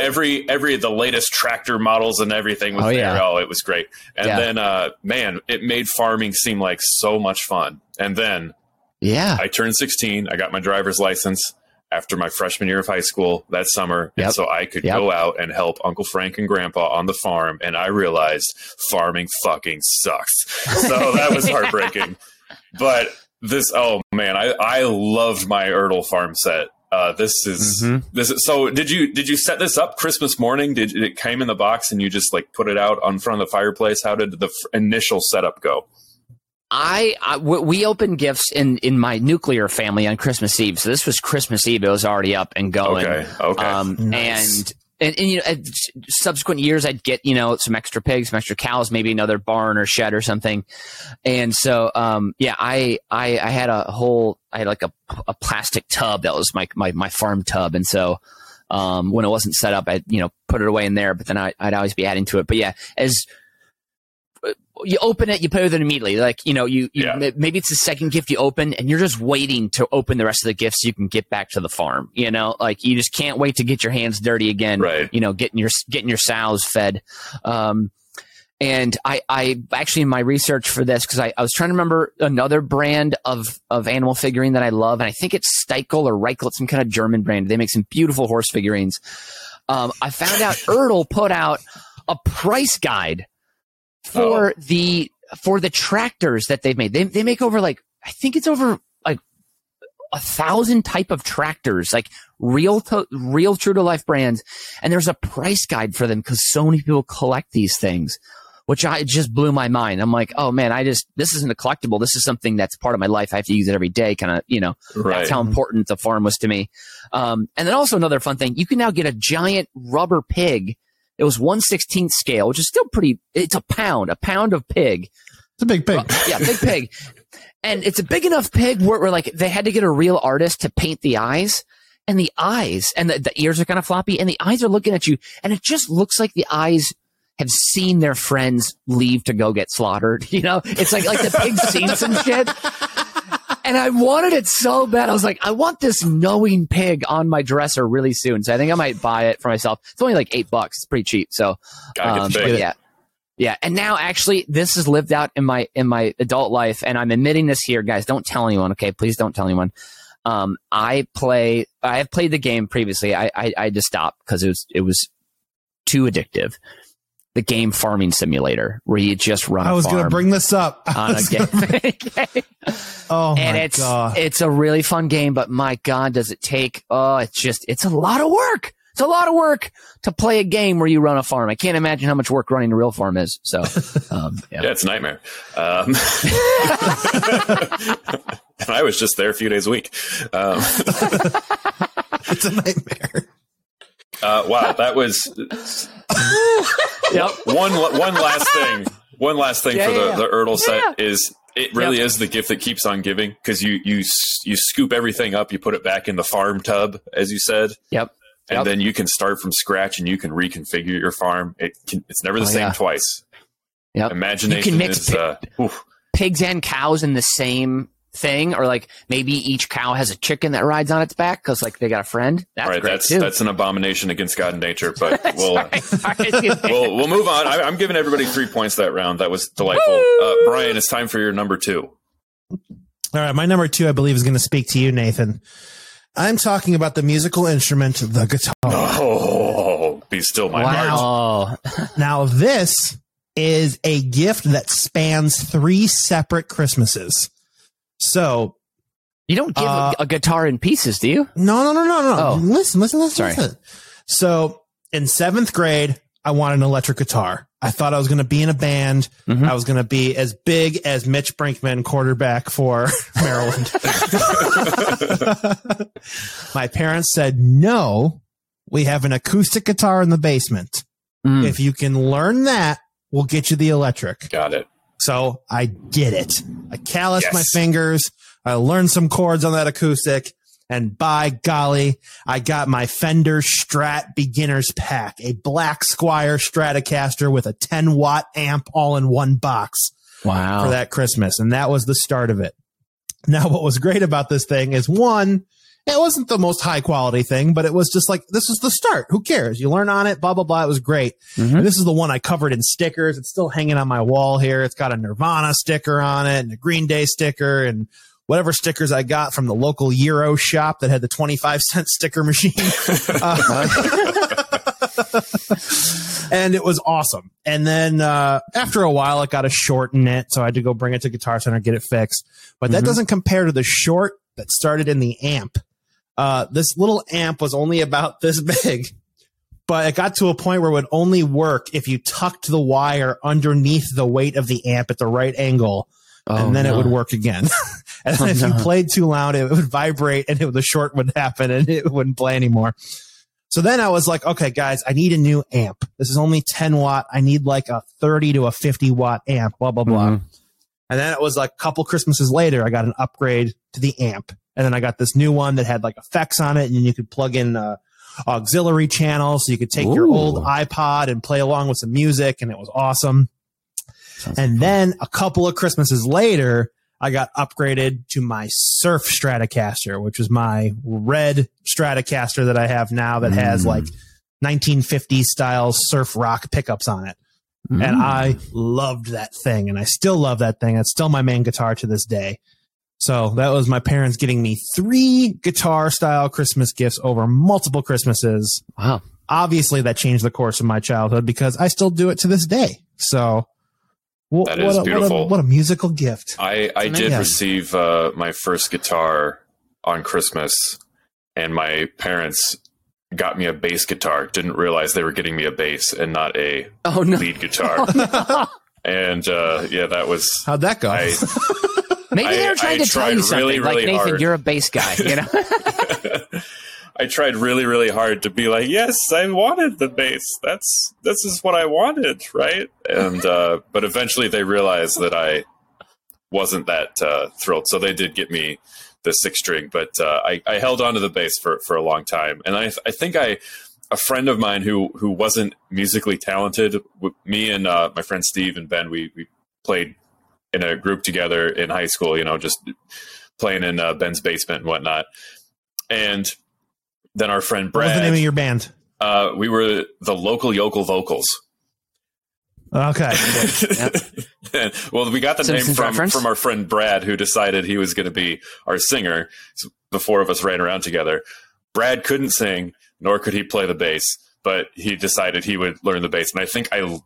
Every every the latest tractor models and everything was Oh, there. yeah. Oh, it was great. And Yeah. then uh man, it made farming seem like so much fun. And then yeah. I turned 16. I got my driver's license after my freshman year of high school that summer. Yep. And so I could Yep. go out and help Uncle Frank and Grandpa on the farm. And I realized farming fucking sucks. So that was heartbreaking. But this, oh man, I, I loved my Ertl farm set. Uh, this is Mhm. this is so. Did you did you set this up Christmas morning? Did it came in the box and you just like put it out on front of the fireplace? How did the f- initial setup go? I, I w- we opened gifts in in my nuclear family on Christmas Eve. So this was Christmas Eve. It was already up and going. Okay, okay. Um, Nice. and, and and you know, subsequent years, I'd get you know some extra pigs, some extra cows, maybe another barn or shed or something. And so, um, yeah, I I I had a whole, I had like a a plastic tub that was my my my farm tub, and so. Um, when it wasn't set up, I'd, you know, put it away in there, but then I, I'd always be adding to it. But yeah, as you open it, you play with it immediately. Like, you know, you, you Yeah. maybe it's the second gift you open and you're just waiting to open the rest of the gifts so you can get back to the farm. You know, like you just can't wait to get your hands dirty again. Right. You know, getting your, getting your sows fed. Um, and I, I actually in my research for this, cause I, I was trying to remember another brand of, of animal figurine that I love. And I think it's Steichel or Reichel. It's some kind of German brand. They make some beautiful horse figurines. Um, I found out Ertl put out a price guide for the for the tractors that they've made. They they make over like I think it's over like a thousand type of tractors, like real to real true to life brands, and there's a price guide for them because so many people collect these things. Which I just blew my mind. I'm like, oh man, I just this isn't a collectible. This is something that's part of my life. I have to use it every day. Kind of, you know, Right. that's how important the farm was to me. Um, and then also another fun thing, you can now get a giant rubber pig. It was 116th scale, which is still pretty, it's a pound, a pound of pig. It's a big pig. Uh, yeah, big pig. And it's a big enough pig where, where like they had to get a real artist to paint the eyes and the eyes and the, the ears are kind of floppy and the eyes are looking at you and it just looks like the eyes have seen their friends leave to go get slaughtered. You know, it's like, like the pig seen some shit. And I wanted it so bad. I was like, I want this knowing pig on my dresser really soon. So I think I might buy it for myself. It's only like eight bucks. It's pretty cheap. So um, get but big. yeah. Yeah. And now actually this is lived out in my, in my adult life. And I'm admitting this here, guys. Don't tell anyone. Okay. Please don't tell anyone. Um, I play, I have played the game previously. I, I, I just stopped because it was, it was too addictive. The game farming simulator where you just run. I was going to bring this up. On a was gonna- game. oh and my it's, god! it's a really fun game, but my God, does it take, oh, it's just, it's a lot of work. It's a lot of work to play a game where you run a farm. I can't imagine how much work running a real farm is. So, um, yeah. Yeah, it's a nightmare. Um, and I was just there a few days a week. Um, it's a nightmare. Uh, wow, that was Yep. one. One last thing. One last thing Yeah, for the, yeah, the Ertl set Yeah. is it really is the gift that keeps on giving because you you you scoop everything up, you put it back in the farm tub, as you said, Yep. and Yep. then you can start from scratch and you can reconfigure your farm. It can, it's never the Oh, same yeah. twice. Yep. Imagination mix is uh. Pigs and cows in the same thing, or like maybe each cow has a chicken that rides on its back because like they got a friend. That's all right. great That's too. that's an abomination against God and nature, but we'll. Sorry. Sorry. we'll we'll move on. I, I'm giving everybody three points that round. That was delightful. Uh, Brian, it's time for your number two. All right, my number two, I believe, is going to speak to you, Nathan. I'm talking about the musical instrument, the guitar. Oh, be still my heart. wow. Now, this is a gift that spans three separate Christmases. So, You don't give Uh, a, a guitar in pieces, do you? no, no, no, no, no. Oh. Listen, listen, listen, Sorry. listen. So, in seventh grade, I wanted an electric guitar. I thought I was going to be in a band. Mhm. I was going to be as big as Mitch Brinkman, quarterback for Maryland. My parents said, no, we have an acoustic guitar in the basement. Mm. If you can learn that, we'll get you the electric. Got it. So I did it. I calloused Yes. my fingers. I learned some chords on that acoustic. And by golly, I got my Fender Strat Beginners Pack, a black Squier Stratocaster with a 10 watt amp all in one box Wow. for that Christmas. And that was the start of it. Now, what was great about this thing is one, it wasn't the most high quality thing, but it was just like, this was the start. Who cares? You learn on it, blah, blah, blah. It was great. Mhm. And this is the one I covered in stickers. It's still hanging on my wall here. It's got a Nirvana sticker on it and a Green Day sticker and whatever stickers I got from the local Euro shop that had the 25 cent sticker machine. Uh, and it was awesome. And then uh, after a while, it got a short in it, so I had to go bring it to Guitar Center get it fixed. But that Mhm. doesn't compare to the short that started in the amp. Uh, this little amp was only about this big, but it got to a point where it would only work if you tucked the wire underneath the weight of the amp at the right angle, Oh, and then it would work again. and then Oh, if you played too loud, it would vibrate, and it, the short would happen, and it wouldn't play anymore. So then I was like, okay, guys, I need a new amp. This is only 10 watt. I need like a 30 to a 50 watt amp, blah, blah, blah. Mhm. And then it was like a couple Christmases later, I got an upgrade to the amp. And then I got this new one that had like effects on it and you could plug in uh, auxiliary channels. So you could take your old iPod and play along with some music and it was awesome. Sounds And then a couple of Christmases later, I got upgraded to my Surf Stratocaster, which was my red Stratocaster that I have now that has Mm. like 1950s style surf rock pickups on it. Mm. And I loved that thing and I still love that thing. It's still my main guitar to this day. So that was my parents getting me three guitar style Christmas gifts over multiple Christmases. wow. Obviously that changed the course of my childhood because I still do it to this day. So wh- That what, is a, what, a, beautiful. what a musical gift. I, I did Yeah. receive uh, my first guitar on Christmas, and my parents got me a bass guitar. Didn't realize they were getting me a bass and not a Oh no. lead guitar. And uh, yeah, that was. How'd that go? I, Maybe they were trying I to tell you something. really, like really Nathan, hard. you're a bass guy. You know. I tried really, really hard to be like, yes, I wanted the bass. That's this is what I wanted, right? And uh, but eventually they realized that I wasn't that uh, thrilled, so they did get me the six string. But uh, I, I held on to the bass for for a long time, and I I think I a friend of mine who who wasn't musically talented, me and uh, my friend Steve and Ben, we we played in a group together in high school. You know, just playing in uh, Ben's basement and whatnot, and then our friend what was Brad. the name of your band? uh, we were the local yokel vocals. Okay. And- well, we got the Simpsons name from, reference? from our friend Brad, who decided he was going to be our singer. So the four of us ran around together. Brad couldn't sing, nor could he play the bass, but he decided he would learn the bass. And I think I,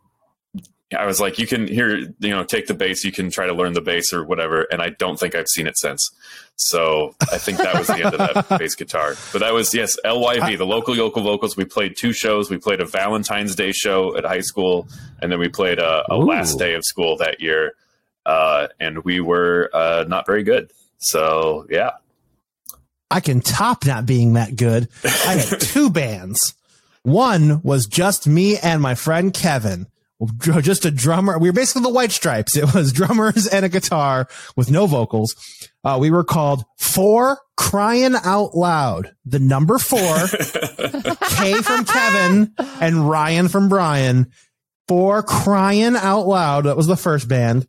I was like, you can here, you know, take the bass, you can try to learn the bass or whatever. And I don't think I've seen it since. So I think that was the end of that bass guitar. But that was yes, LYV, the local yokel vocals. We played two shows. We played a Valentine's Day show at high school, and then we played a, a last day of school that year. Uh, and we were uh, not very good. So yeah, I can top not being that good. I had two bands. One was just me and my friend Kevin. Just a drummer. We were basically the White Stripes. It was drummers and a guitar with no vocals. Uh, we were called Four Crying Out Loud. The number four, K from Kevin and Ryan from Brian. Four Crying Out Loud. That was the first band.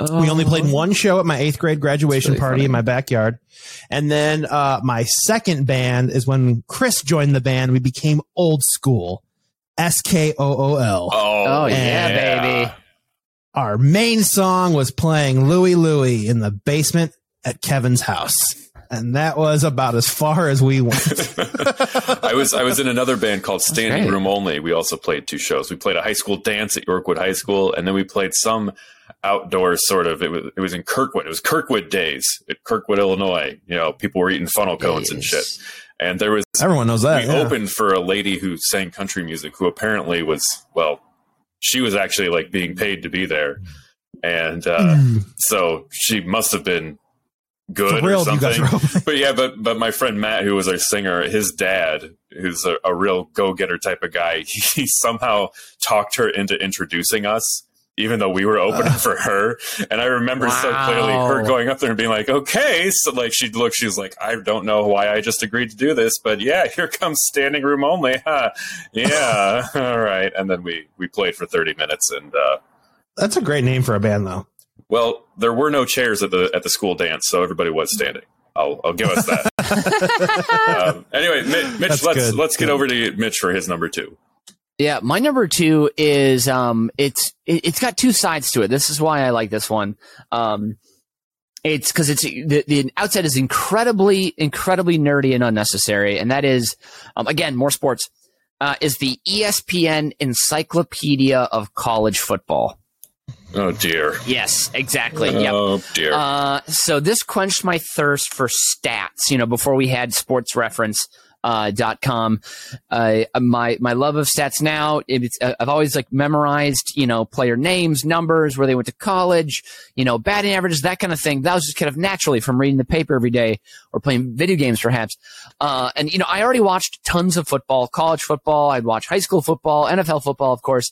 We only played one show at my eighth grade graduation really party funny. in my backyard. And then uh, my second band is when Chris joined the band, we became old school. S K O O L. Oh, oh, yeah, yeah. baby. Our main song was playing Louie Louie in the basement at Kevin's house. And that was about as far as we went. I was I was in another band called Standing great. Room Only. We also played two shows. We played a high school dance at Yorkwood High School, and then we played some outdoor sort of. It was it was in Kirkwood. It was Kirkwood days at Kirkwood, Illinois. You know, people were eating funnel cones and shit. And there was Everyone knows that. we yeah. opened for a lady who sang country music who apparently was well she was actually like being paid to be there and uh, Mm. so she must have been good or Thrilled you guys something but yeah but but my friend matt who was our singer his dad who's a, a real go-getter type of guy he somehow talked her into introducing us even though we were opening for her. And i remember so clearly her going up there and being like okay. So like she'd look she was like i don't know why i just agreed to do this but yeah here comes standing room only huh? Yeah. All right. And then we we played for 30 minutes and uh That's a great name for a band, though. well there were no chairs at the at the school dance so everybody was standing. I'll i'll give us that. Um, anyway Mi- mitch let's good. let's get over to mitch for his number two Yeah, my number two is um, it's it, it's got two sides to it. This is why I like this one. Um, it's because it's the, the outset is incredibly incredibly nerdy and unnecessary, and that is um, again more sports. Uh, is the ESPN Encyclopedia of College Football? oh dear Yes, exactly. Yep. oh dear Uh, so this quenched my thirst for stats. You know, before we had sports reference. Uh, dot com. Uh, my my love of stats now. It's uh, I've always like memorized you know player names, numbers, where they went to college, you know batting averages, that kind of thing. That was just kind of naturally from reading the paper every day or playing video games, perhaps. Uh, and you know I already watched tons of football, college football. I'd watch high school football, NFL football, of course.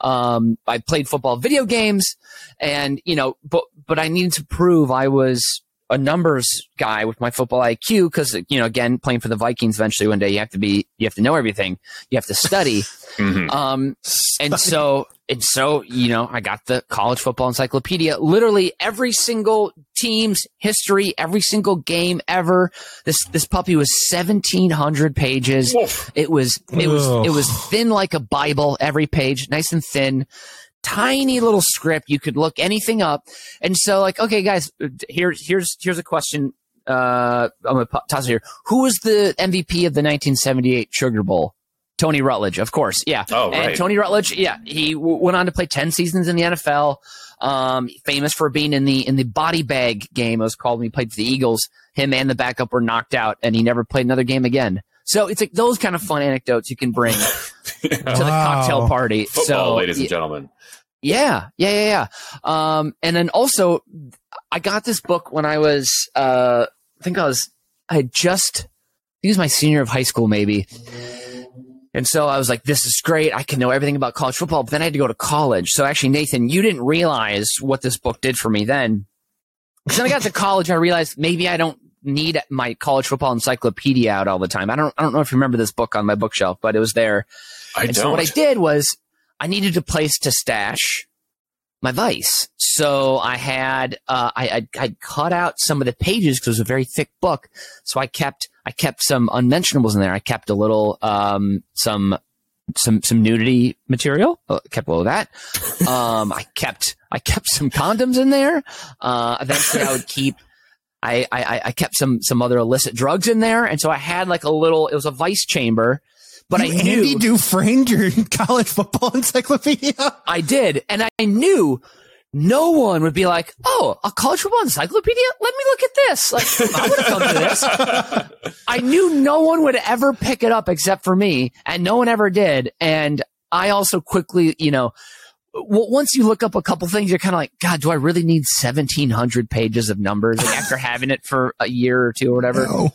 Um, I played football video games, and you know, but but I needed to prove I was a numbers guy with my football IQ because you know, again, playing for the Vikings eventually one day you have to be you have to know everything, you have to study. Mhm. Um, and so and so you know, I got the college football encyclopedia. Literally every single team's history, every single game ever. This this puppy was seventeen hundred pages. Woof. It was it was Ugh. it was thin like a Bible, every page, nice and thin. Tiny little script. You could look anything up. And so like, okay, guys, here's here's here's a question. Uh I'm gonna toss it here. Who was the MVP of the 1978 Sugar Bowl? Tony Rutledge, of course. Yeah. Oh, And right. Tony Rutledge, yeah, he w- went on to play 10 seasons in the NFL. Um, famous for being in the in the body bag game, it was called when he played for the Eagles. Him and the backup were knocked out, and he never played another game again. So it's like those kind of fun anecdotes you can bring to the Wow. cocktail party. football so, ladies and gentlemen yeah, yeah, yeah, yeah. Um, and then also, I got this book when I was, uh, I think I was, I had just, I think it was my senior of high school, maybe. And so I was like, this is great. I can know everything about college football. But then I had to go to college. So actually, Nathan, you didn't realize what this book did for me then. Because then I got to college, I realized maybe I don't need my college football encyclopedia out all the time. I don't, I don't know if you remember this book on my bookshelf, but it was there. i And don't so what I did was I needed a place to stash my vice. So I had uh, I I I'd cut out some of the pages because it was a very thick book. So I kept I kept some unmentionables in there. I kept a little um some some some nudity material. Uh, kept a little of that. Um, I kept I kept some condoms in there. Uh, eventually I would keep. I, I, I kept some some other illicit drugs in there, and so I had like a little. It was a vice chamber, but You I knew Andy Dufresne your college football encyclopedia. I did, and I knew no one would be like, "Oh, a college football encyclopedia? Let me look at this." Like, I would have come to this. I knew no one would ever pick it up except for me, and no one ever did. And I also quickly, you know, once you look up a couple things, you're kind of like, God, do I really need 1,700 pages of numbers like, after having it for a year or two or whatever? No.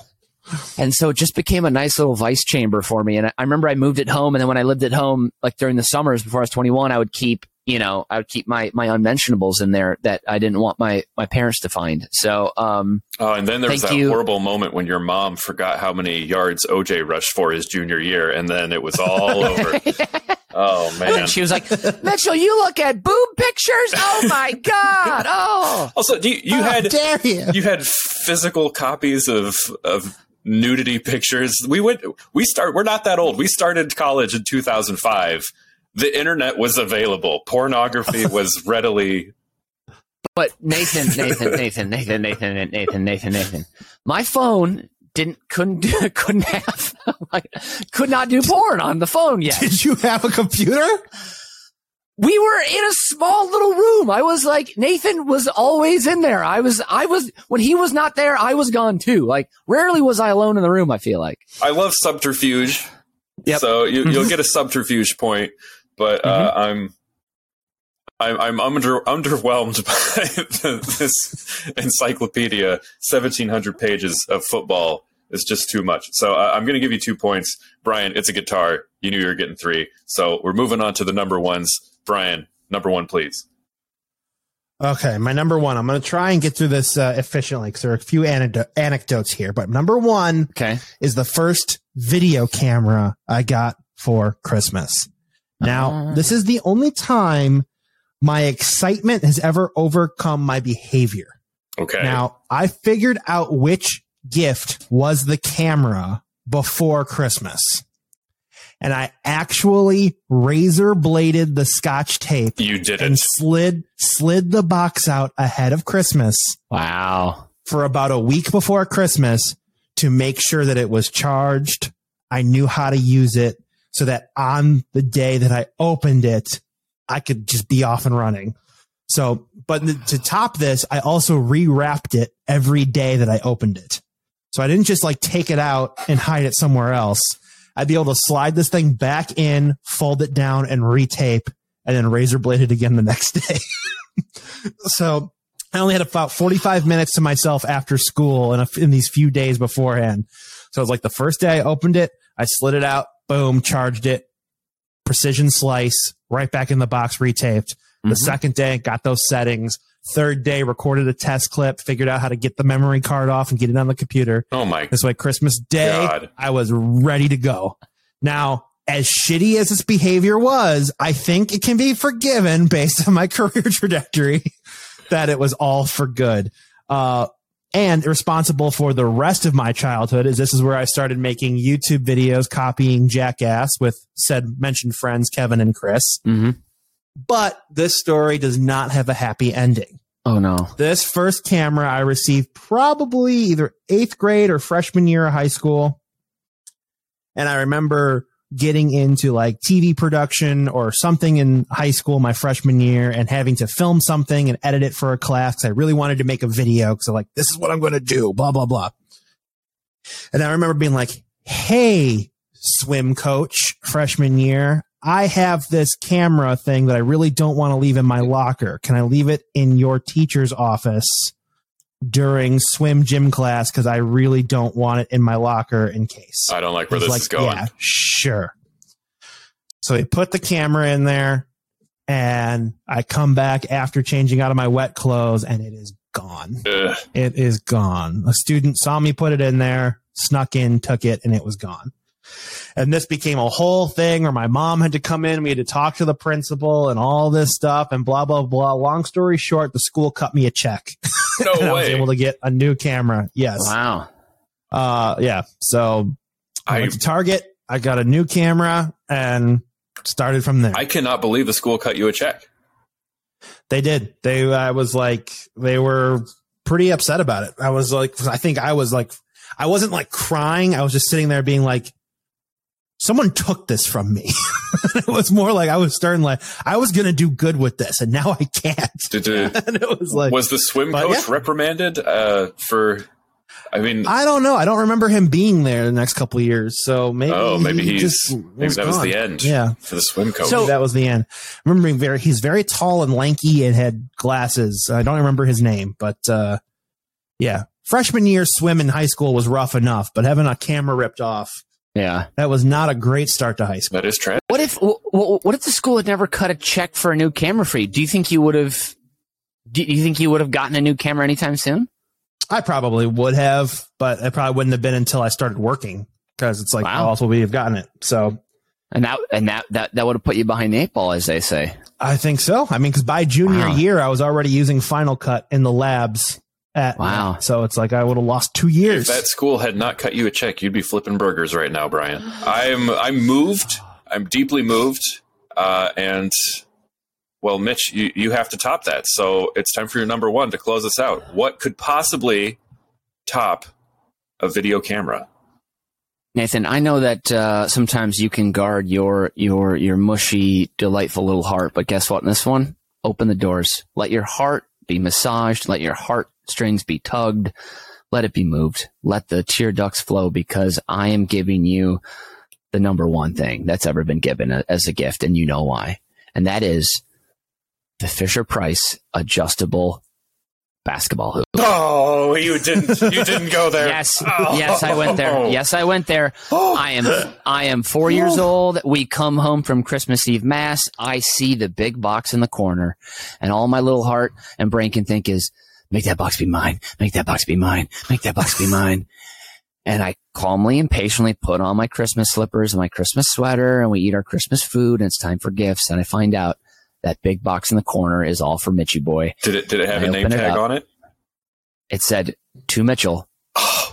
And so it just became a nice little vice chamber for me. And I, I remember I moved it home. And then when I lived at home, like during the summers before I was 21, I would keep, you know, I would keep my, my unmentionables in there that I didn't want my, my parents to find. So, um, Oh, and then there was that you. horrible moment when your mom forgot how many yards OJ rushed for his junior year, and then it was all over. Oh man! then she was like, Mitchell, you look at boob pictures. Oh my God. Oh, Also, you, you How had dare you? you had physical copies of of nudity pictures. We went. We start. We're not that old. We started college in 2005. The internet was available. Pornography was readily. but Nathan, Nathan, Nathan, Nathan, Nathan, Nathan, Nathan, Nathan, my phone didn't, couldn't, do- couldn't have, like, could not do porn on the phone yet. Did you have a computer? We were in a small little room. I was like, Nathan was always in there. I was, I was, when he was not there, I was gone too. Like, rarely was I alone in the room, I feel like. I love subterfuge. Yep. So you, you'll get a subterfuge point, but uh, I'm. I'm, I'm under, underwhelmed by this encyclopedia. Seventeen hundred pages of football is just too much. So uh, I'm going to give you two points, Brian. It's a guitar. You knew you were getting three. So we're moving on to the number ones. Brian, number one, please. Okay, my number one. I'm going to try and get through this uh, efficiently because there are a few anecdo- anecdotes here. But number one Okay. is the first video camera I got for Christmas. Now, Ah. this is the only time my excitement has ever overcome my behavior. Okay. Now, I figured out which gift was the camera before Christmas. And I actually razor bladed the scotch tape you did and it. slid slid the box out ahead of Christmas Wow. for about a week before Christmas to make sure that it was charged. I knew how to use it so that on the day that I opened it, I could just be off and running. So, but to top this, I also rewrapped it every day that I opened it. So I didn't just like take it out and hide it somewhere else. I'd be able to slide this thing back in, fold it down and retape and then razor blade it again the next day. so I only had about 45 minutes to myself after school in, a, in these few days beforehand. So it was like the first day I opened it, I slid it out, boom, charged it, precision slice, right back in the box, retaped. The Mhm. second day, got those settings. Third day, recorded a test clip, figured out how to get the memory card off and get it on the computer. Oh my This way, Christmas Day, God. I was ready to go. Now, as shitty as its behavior was, I think it can be forgiven based on my career trajectory that it was all for good. Uh, and responsible for the rest of my childhood is this is where I started making YouTube videos copying Jackass with said mentioned friends, Kevin and Chris. Mm-hmm. But this story does not have a happy ending. Oh no. This first camera I received probably either eighth grade or freshman year of high school. And I remember getting into like TV production or something in high school my freshman year and having to film something and edit it for a class. 'cause I really wanted to make a video because I'm like, this is what I'm going to do, blah, blah, blah. And I remember being like, Hey, swim coach freshman year, I have this camera thing that I really don't want to leave in my locker. Can I leave it in your teacher's office during swim gym class? Cause I really don't want it in my locker in case. I don't like where this like, is going. Yeah, sure. So he put the camera in there and I come back after changing out of my wet clothes and it is gone. Ugh. It is gone. A student saw me put it in there, snuck in, took it, and it was gone. And this became a whole thing where my mom had to come in. We had to talk to the principal and all this stuff and blah, blah, blah. Long story short, the school cut me a check. No and I was able to get a new camera. Yes. Wow. Uh, yeah. So I I, went to Target. I got a new camera and started from there. I cannot believe the school cut you a check. They did. They, I was like, they were pretty upset about it. I was like, I think I was like, I wasn't like crying. I was just sitting there being like, someone took this from me. it was more like I was starting like, I was going to do good with this and now I can't. Did, did, and it was like, was the swim But, coach yeah. reprimanded uh, for? I mean, I don't know. I don't remember him being there the next couple of years. So maybe, oh, maybe he he's just maybe that was the end. Yeah. for the swim coach. So- that was the end. I remember being very, he's very tall and lanky and had glasses. I don't remember his name, but, uh, yeah, freshman year swim in high school was rough enough, but having a camera ripped off, Yeah. that was not a great start to high school. that is tragic. What if wh- wh- what if the school had never cut a check for a new camera for you? Do you think you would have? Do you think you would have gotten a new camera anytime soon? I probably would have, but it probably wouldn't have been until I started working because it's like, Wow. how else would we have gotten it? So And that and that that that would have put you behind the eight ball, as they say. I think so. I mean, because by junior Wow. year, I was already using Final Cut in the labs. At, Wow. So it's like I would have lost two years. If years. that school had not cut you a check, you'd be flipping burgers right now, Brian. I'm I'm moved. I'm deeply moved. Uh, and well, Mitch, you, you have to top that. So it's time for your number one to close us out. What could possibly top a video camera? Nathan, I know that uh, sometimes you can guard your your your mushy, delightful little heart, but guess what? In this one, open the doors. Let your heart be massaged. Let your heart strings be tugged. Let it be moved. Let the tear ducts flow because I am giving you the number one thing that's ever been given as a gift, and you know why. And that is the Fisher Price adjustable basketball hoop. Oh, you didn't. You didn't go there. Yes, Oh. yes, I went there. Yes, I went there. I am, I am four years old. We come home from Christmas Eve mass. I see the big box in the corner, and all my little heart and brain can think is, make that box be mine. Make that box be mine. Make that box be mine. And I calmly and patiently put on my Christmas slippers and my Christmas sweater, and we eat our Christmas food, and it's time for gifts. And I find out that big box in the corner is all for Mitchy Boy. Did it? Did it have I a name open it tag on it? It said to Mitchell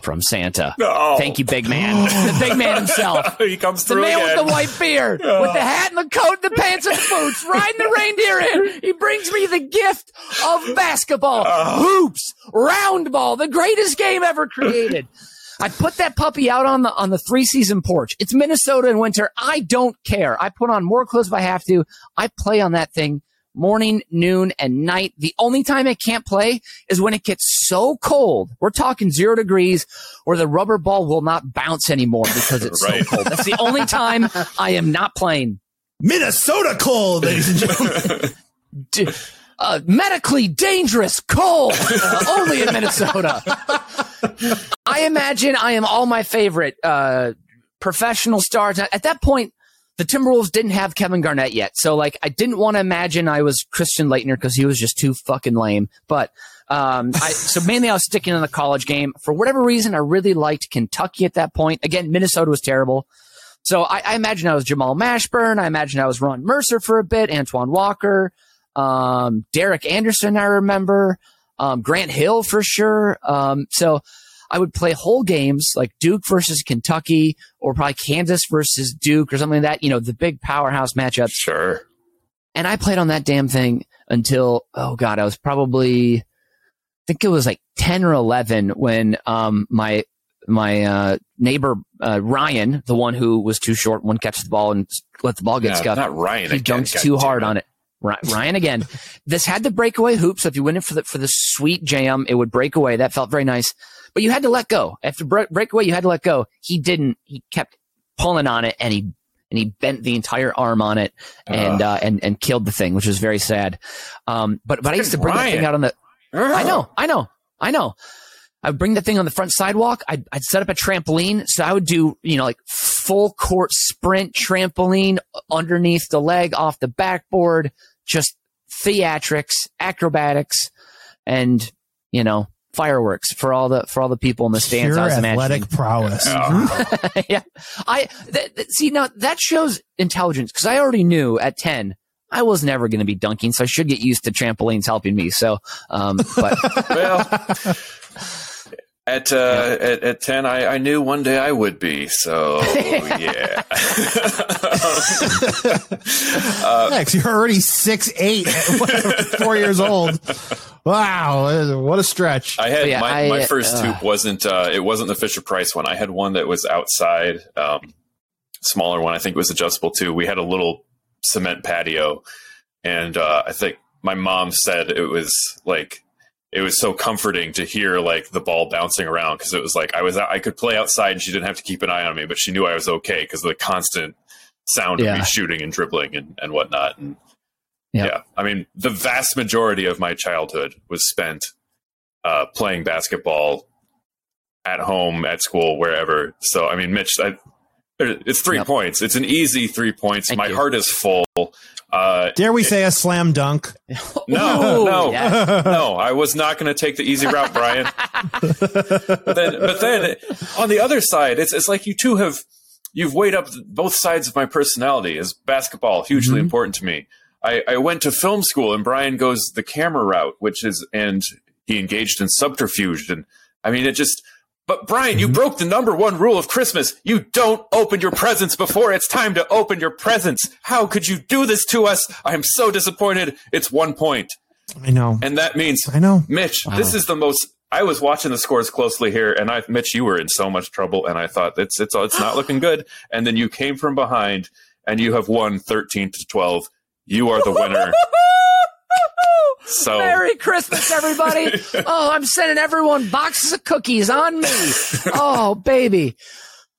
from Santa. No. Thank you, big man. the big man himself. he comes through. The man again. with the white beard, with the hat and the coat, and the pants and the boots, riding the reindeer in. He brings me the gift of basketball, uh. hoops, round ball, the greatest game ever created. I put that puppy out on the on the three season porch. It's Minnesota in winter. I don't care. I put on more clothes if I have to. I play on that thing morning, noon, and night. The only time I can't play is when it gets so cold. We're talking zero degrees where the rubber ball will not bounce anymore because it's Right. so cold. That's the only time I am not playing. Minnesota cold, ladies and gentlemen. D- uh, medically dangerous cold uh, only in Minnesota. I imagine I am all my favorite uh, professional stars. At that point, the Timberwolves didn't have Kevin Garnett yet, so like I didn't want to imagine I was Christian Laettner because he was just too fucking lame. But um, I, so mainly I was sticking in the college game for whatever reason. I really liked Kentucky at that point. Again, Minnesota was terrible. So I, I imagine I was Jamal Mashburn. I imagine I was Ron Mercer for a bit, Antoine Walker, um, Derek Anderson. I remember um, Grant Hill for sure. Um, so I would play whole games like Duke versus Kentucky, or probably Kansas versus Duke, or something like that. You know, the big powerhouse matchups. Sure. And I played on that damn thing until oh god, I was probably I think it was like ten or eleven when um my my uh, neighbor uh, Ryan, the one who was too short, one catch the ball and let the ball get Yeah, scuffed. not Ryan. he again, dunked too hard on it. Ryan again. this had the breakaway hoop, so if you went in for the for the sweet jam, it would break away. That felt very nice, but you had to let go. After break breakaway, you had to let go. He didn't. He kept pulling on it, and he and he bent the entire arm on it, and uh, and and killed the thing, which was very sad. Um, but but I used to bring that thing out on the. I know, I know, I know. I would bring the thing on the front sidewalk. I'd, I'd set up a trampoline. So I would do, you know, like full court sprint trampoline underneath the leg off the backboard, just theatrics, acrobatics, and, you know, fireworks for all the, for all the people in the stands. Pure I was athletic imagining. prowess. yeah. I, th- th- see, now that shows intelligence because I already knew at 10, I was never going to be dunking. So I should get used to trampolines helping me. So, um, but Well, at, uh, at at ten, I, I knew one day I would be. So yeah. uh, Next, you're already six eight, four years old. Wow, what a stretch! I had Yeah, my, I, my first uh, hoop wasn't uh, it wasn't the Fisher Price one. I had one that was outside, um, smaller one. I think it was adjustable too. We had a little cement patio, and uh, I think my mom said it was like it was so comforting to hear like the ball bouncing around because it was like I was I could play outside and she didn't have to keep an eye on me, but she knew I was okay because of the constant sound of me shooting and dribbling and, and whatnot. And Yep. yeah, I mean the vast majority of my childhood was spent uh, playing basketball at home, at school, wherever. So I mean, Mitch, I, it's three Yep. points. It's an easy three points. Thank my you. heart is full. Uh, Dare we say a slam dunk? no, Ooh, no, yes. no. I was not going to take the easy route, Brian. but, then, but then on the other side, it's it's like you two have you've weighed up both sides of my personality. Is basketball hugely Mhm. important to me? I, I went to film school, and Brian goes the camera route, which is and he engaged in subterfuge, and I mean it just. But Brian, you mm-hmm. broke the number one rule of Christmas. You don't open your presents before it's time to open your presents. How could you do this to us? I'm so disappointed. It's one point. I know, And that means I know. Mitch, Wow. this is the most I was watching the scores closely here, and I, Mitch, you were in so much trouble, and I thought it's it's it's not looking good. And then you came from behind, and you have won thirteen to twelve. You are the winner. So Merry Christmas, everybody! oh, I'm sending everyone boxes of cookies on me. Oh, baby.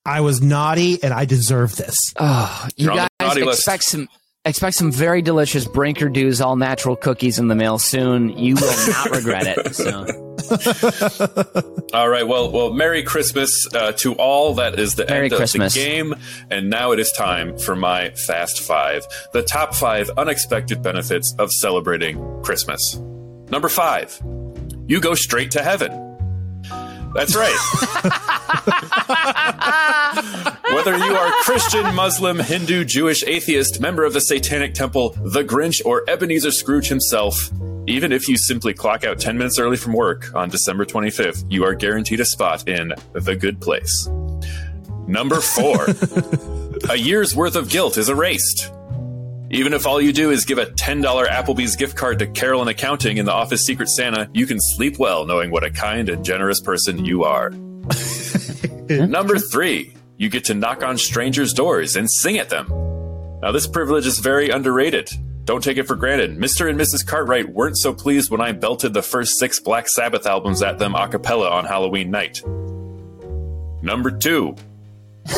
I was naughty and I deserve this. Oh, you You're guys naughty list. expect some expect some very delicious Brinker Dews all natural cookies in the mail soon. You will not regret it. So. All right. Well, well. Merry Christmas uh, to all. That is the Merry end Christmas. of the game, and now it is time for my Fast Five: the top five unexpected benefits of celebrating Christmas. Number five: you go straight to heaven. That's right. Whether you are Christian, Muslim, Hindu, Jewish, atheist, member of the Satanic Temple, the Grinch, or Ebenezer Scrooge himself, even if you simply clock out 10 minutes early from work on December 25th, you are guaranteed a spot in the good place. Number four, a year's worth of guilt is erased. Even if all you do is give a $10 Applebee's gift card to Carolyn Accounting in the office Secret Santa, you can sleep well knowing what a kind and generous person you are. Number three, you get to knock on strangers' doors and sing at them. Now, this privilege is very underrated. Don't take it for granted. Mr. and Mrs. Cartwright weren't so pleased when I belted the first six Black Sabbath albums at them a cappella on Halloween night. Number two,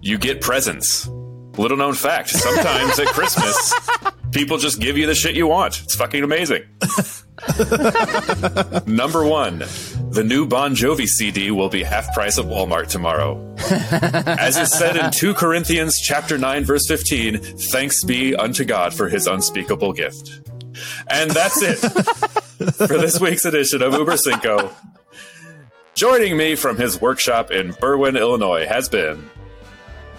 you get presents. Little known fact sometimes at Christmas, people just give you the shit you want. It's fucking amazing. Number one, the new Bon Jovi CD will be half price at Walmart tomorrow. As is said in 2 Corinthians chapter 9 verse 15, thanks be unto God for his unspeakable gift. And that's it for this week's edition of Uber Cinco. Joining me from his workshop in Berwyn, Illinois has been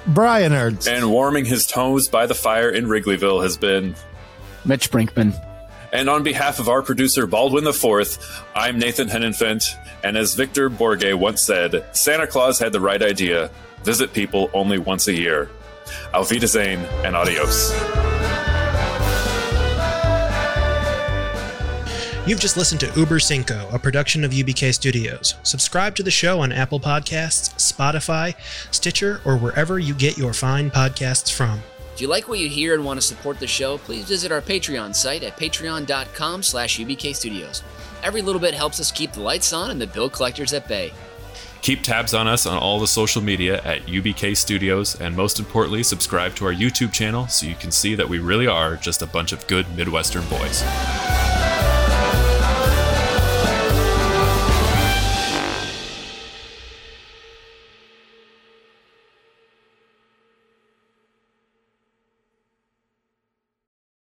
Brian Ernst. and warming his toes by the fire in Wrigleyville has been Mitch Brinkman. And on behalf of our producer, Baldwin IV, I'm Nathan Hennenfent. And as Victor Borge once said, Santa Claus had the right idea visit people only once a year. Auf Wiedersehen and adios. You've just listened to Uber Cinco, a production of UBK Studios. Subscribe to the show on Apple Podcasts, Spotify, Stitcher, or wherever you get your fine podcasts from. If you like what you hear and want to support the show, please visit our Patreon site at patreon.com slash ubkstudios. Every little bit helps us keep the lights on and the bill collectors at bay. Keep tabs on us on all the social media at UBK Studios, and most importantly, subscribe to our YouTube channel so you can see that we really are just a bunch of good Midwestern boys.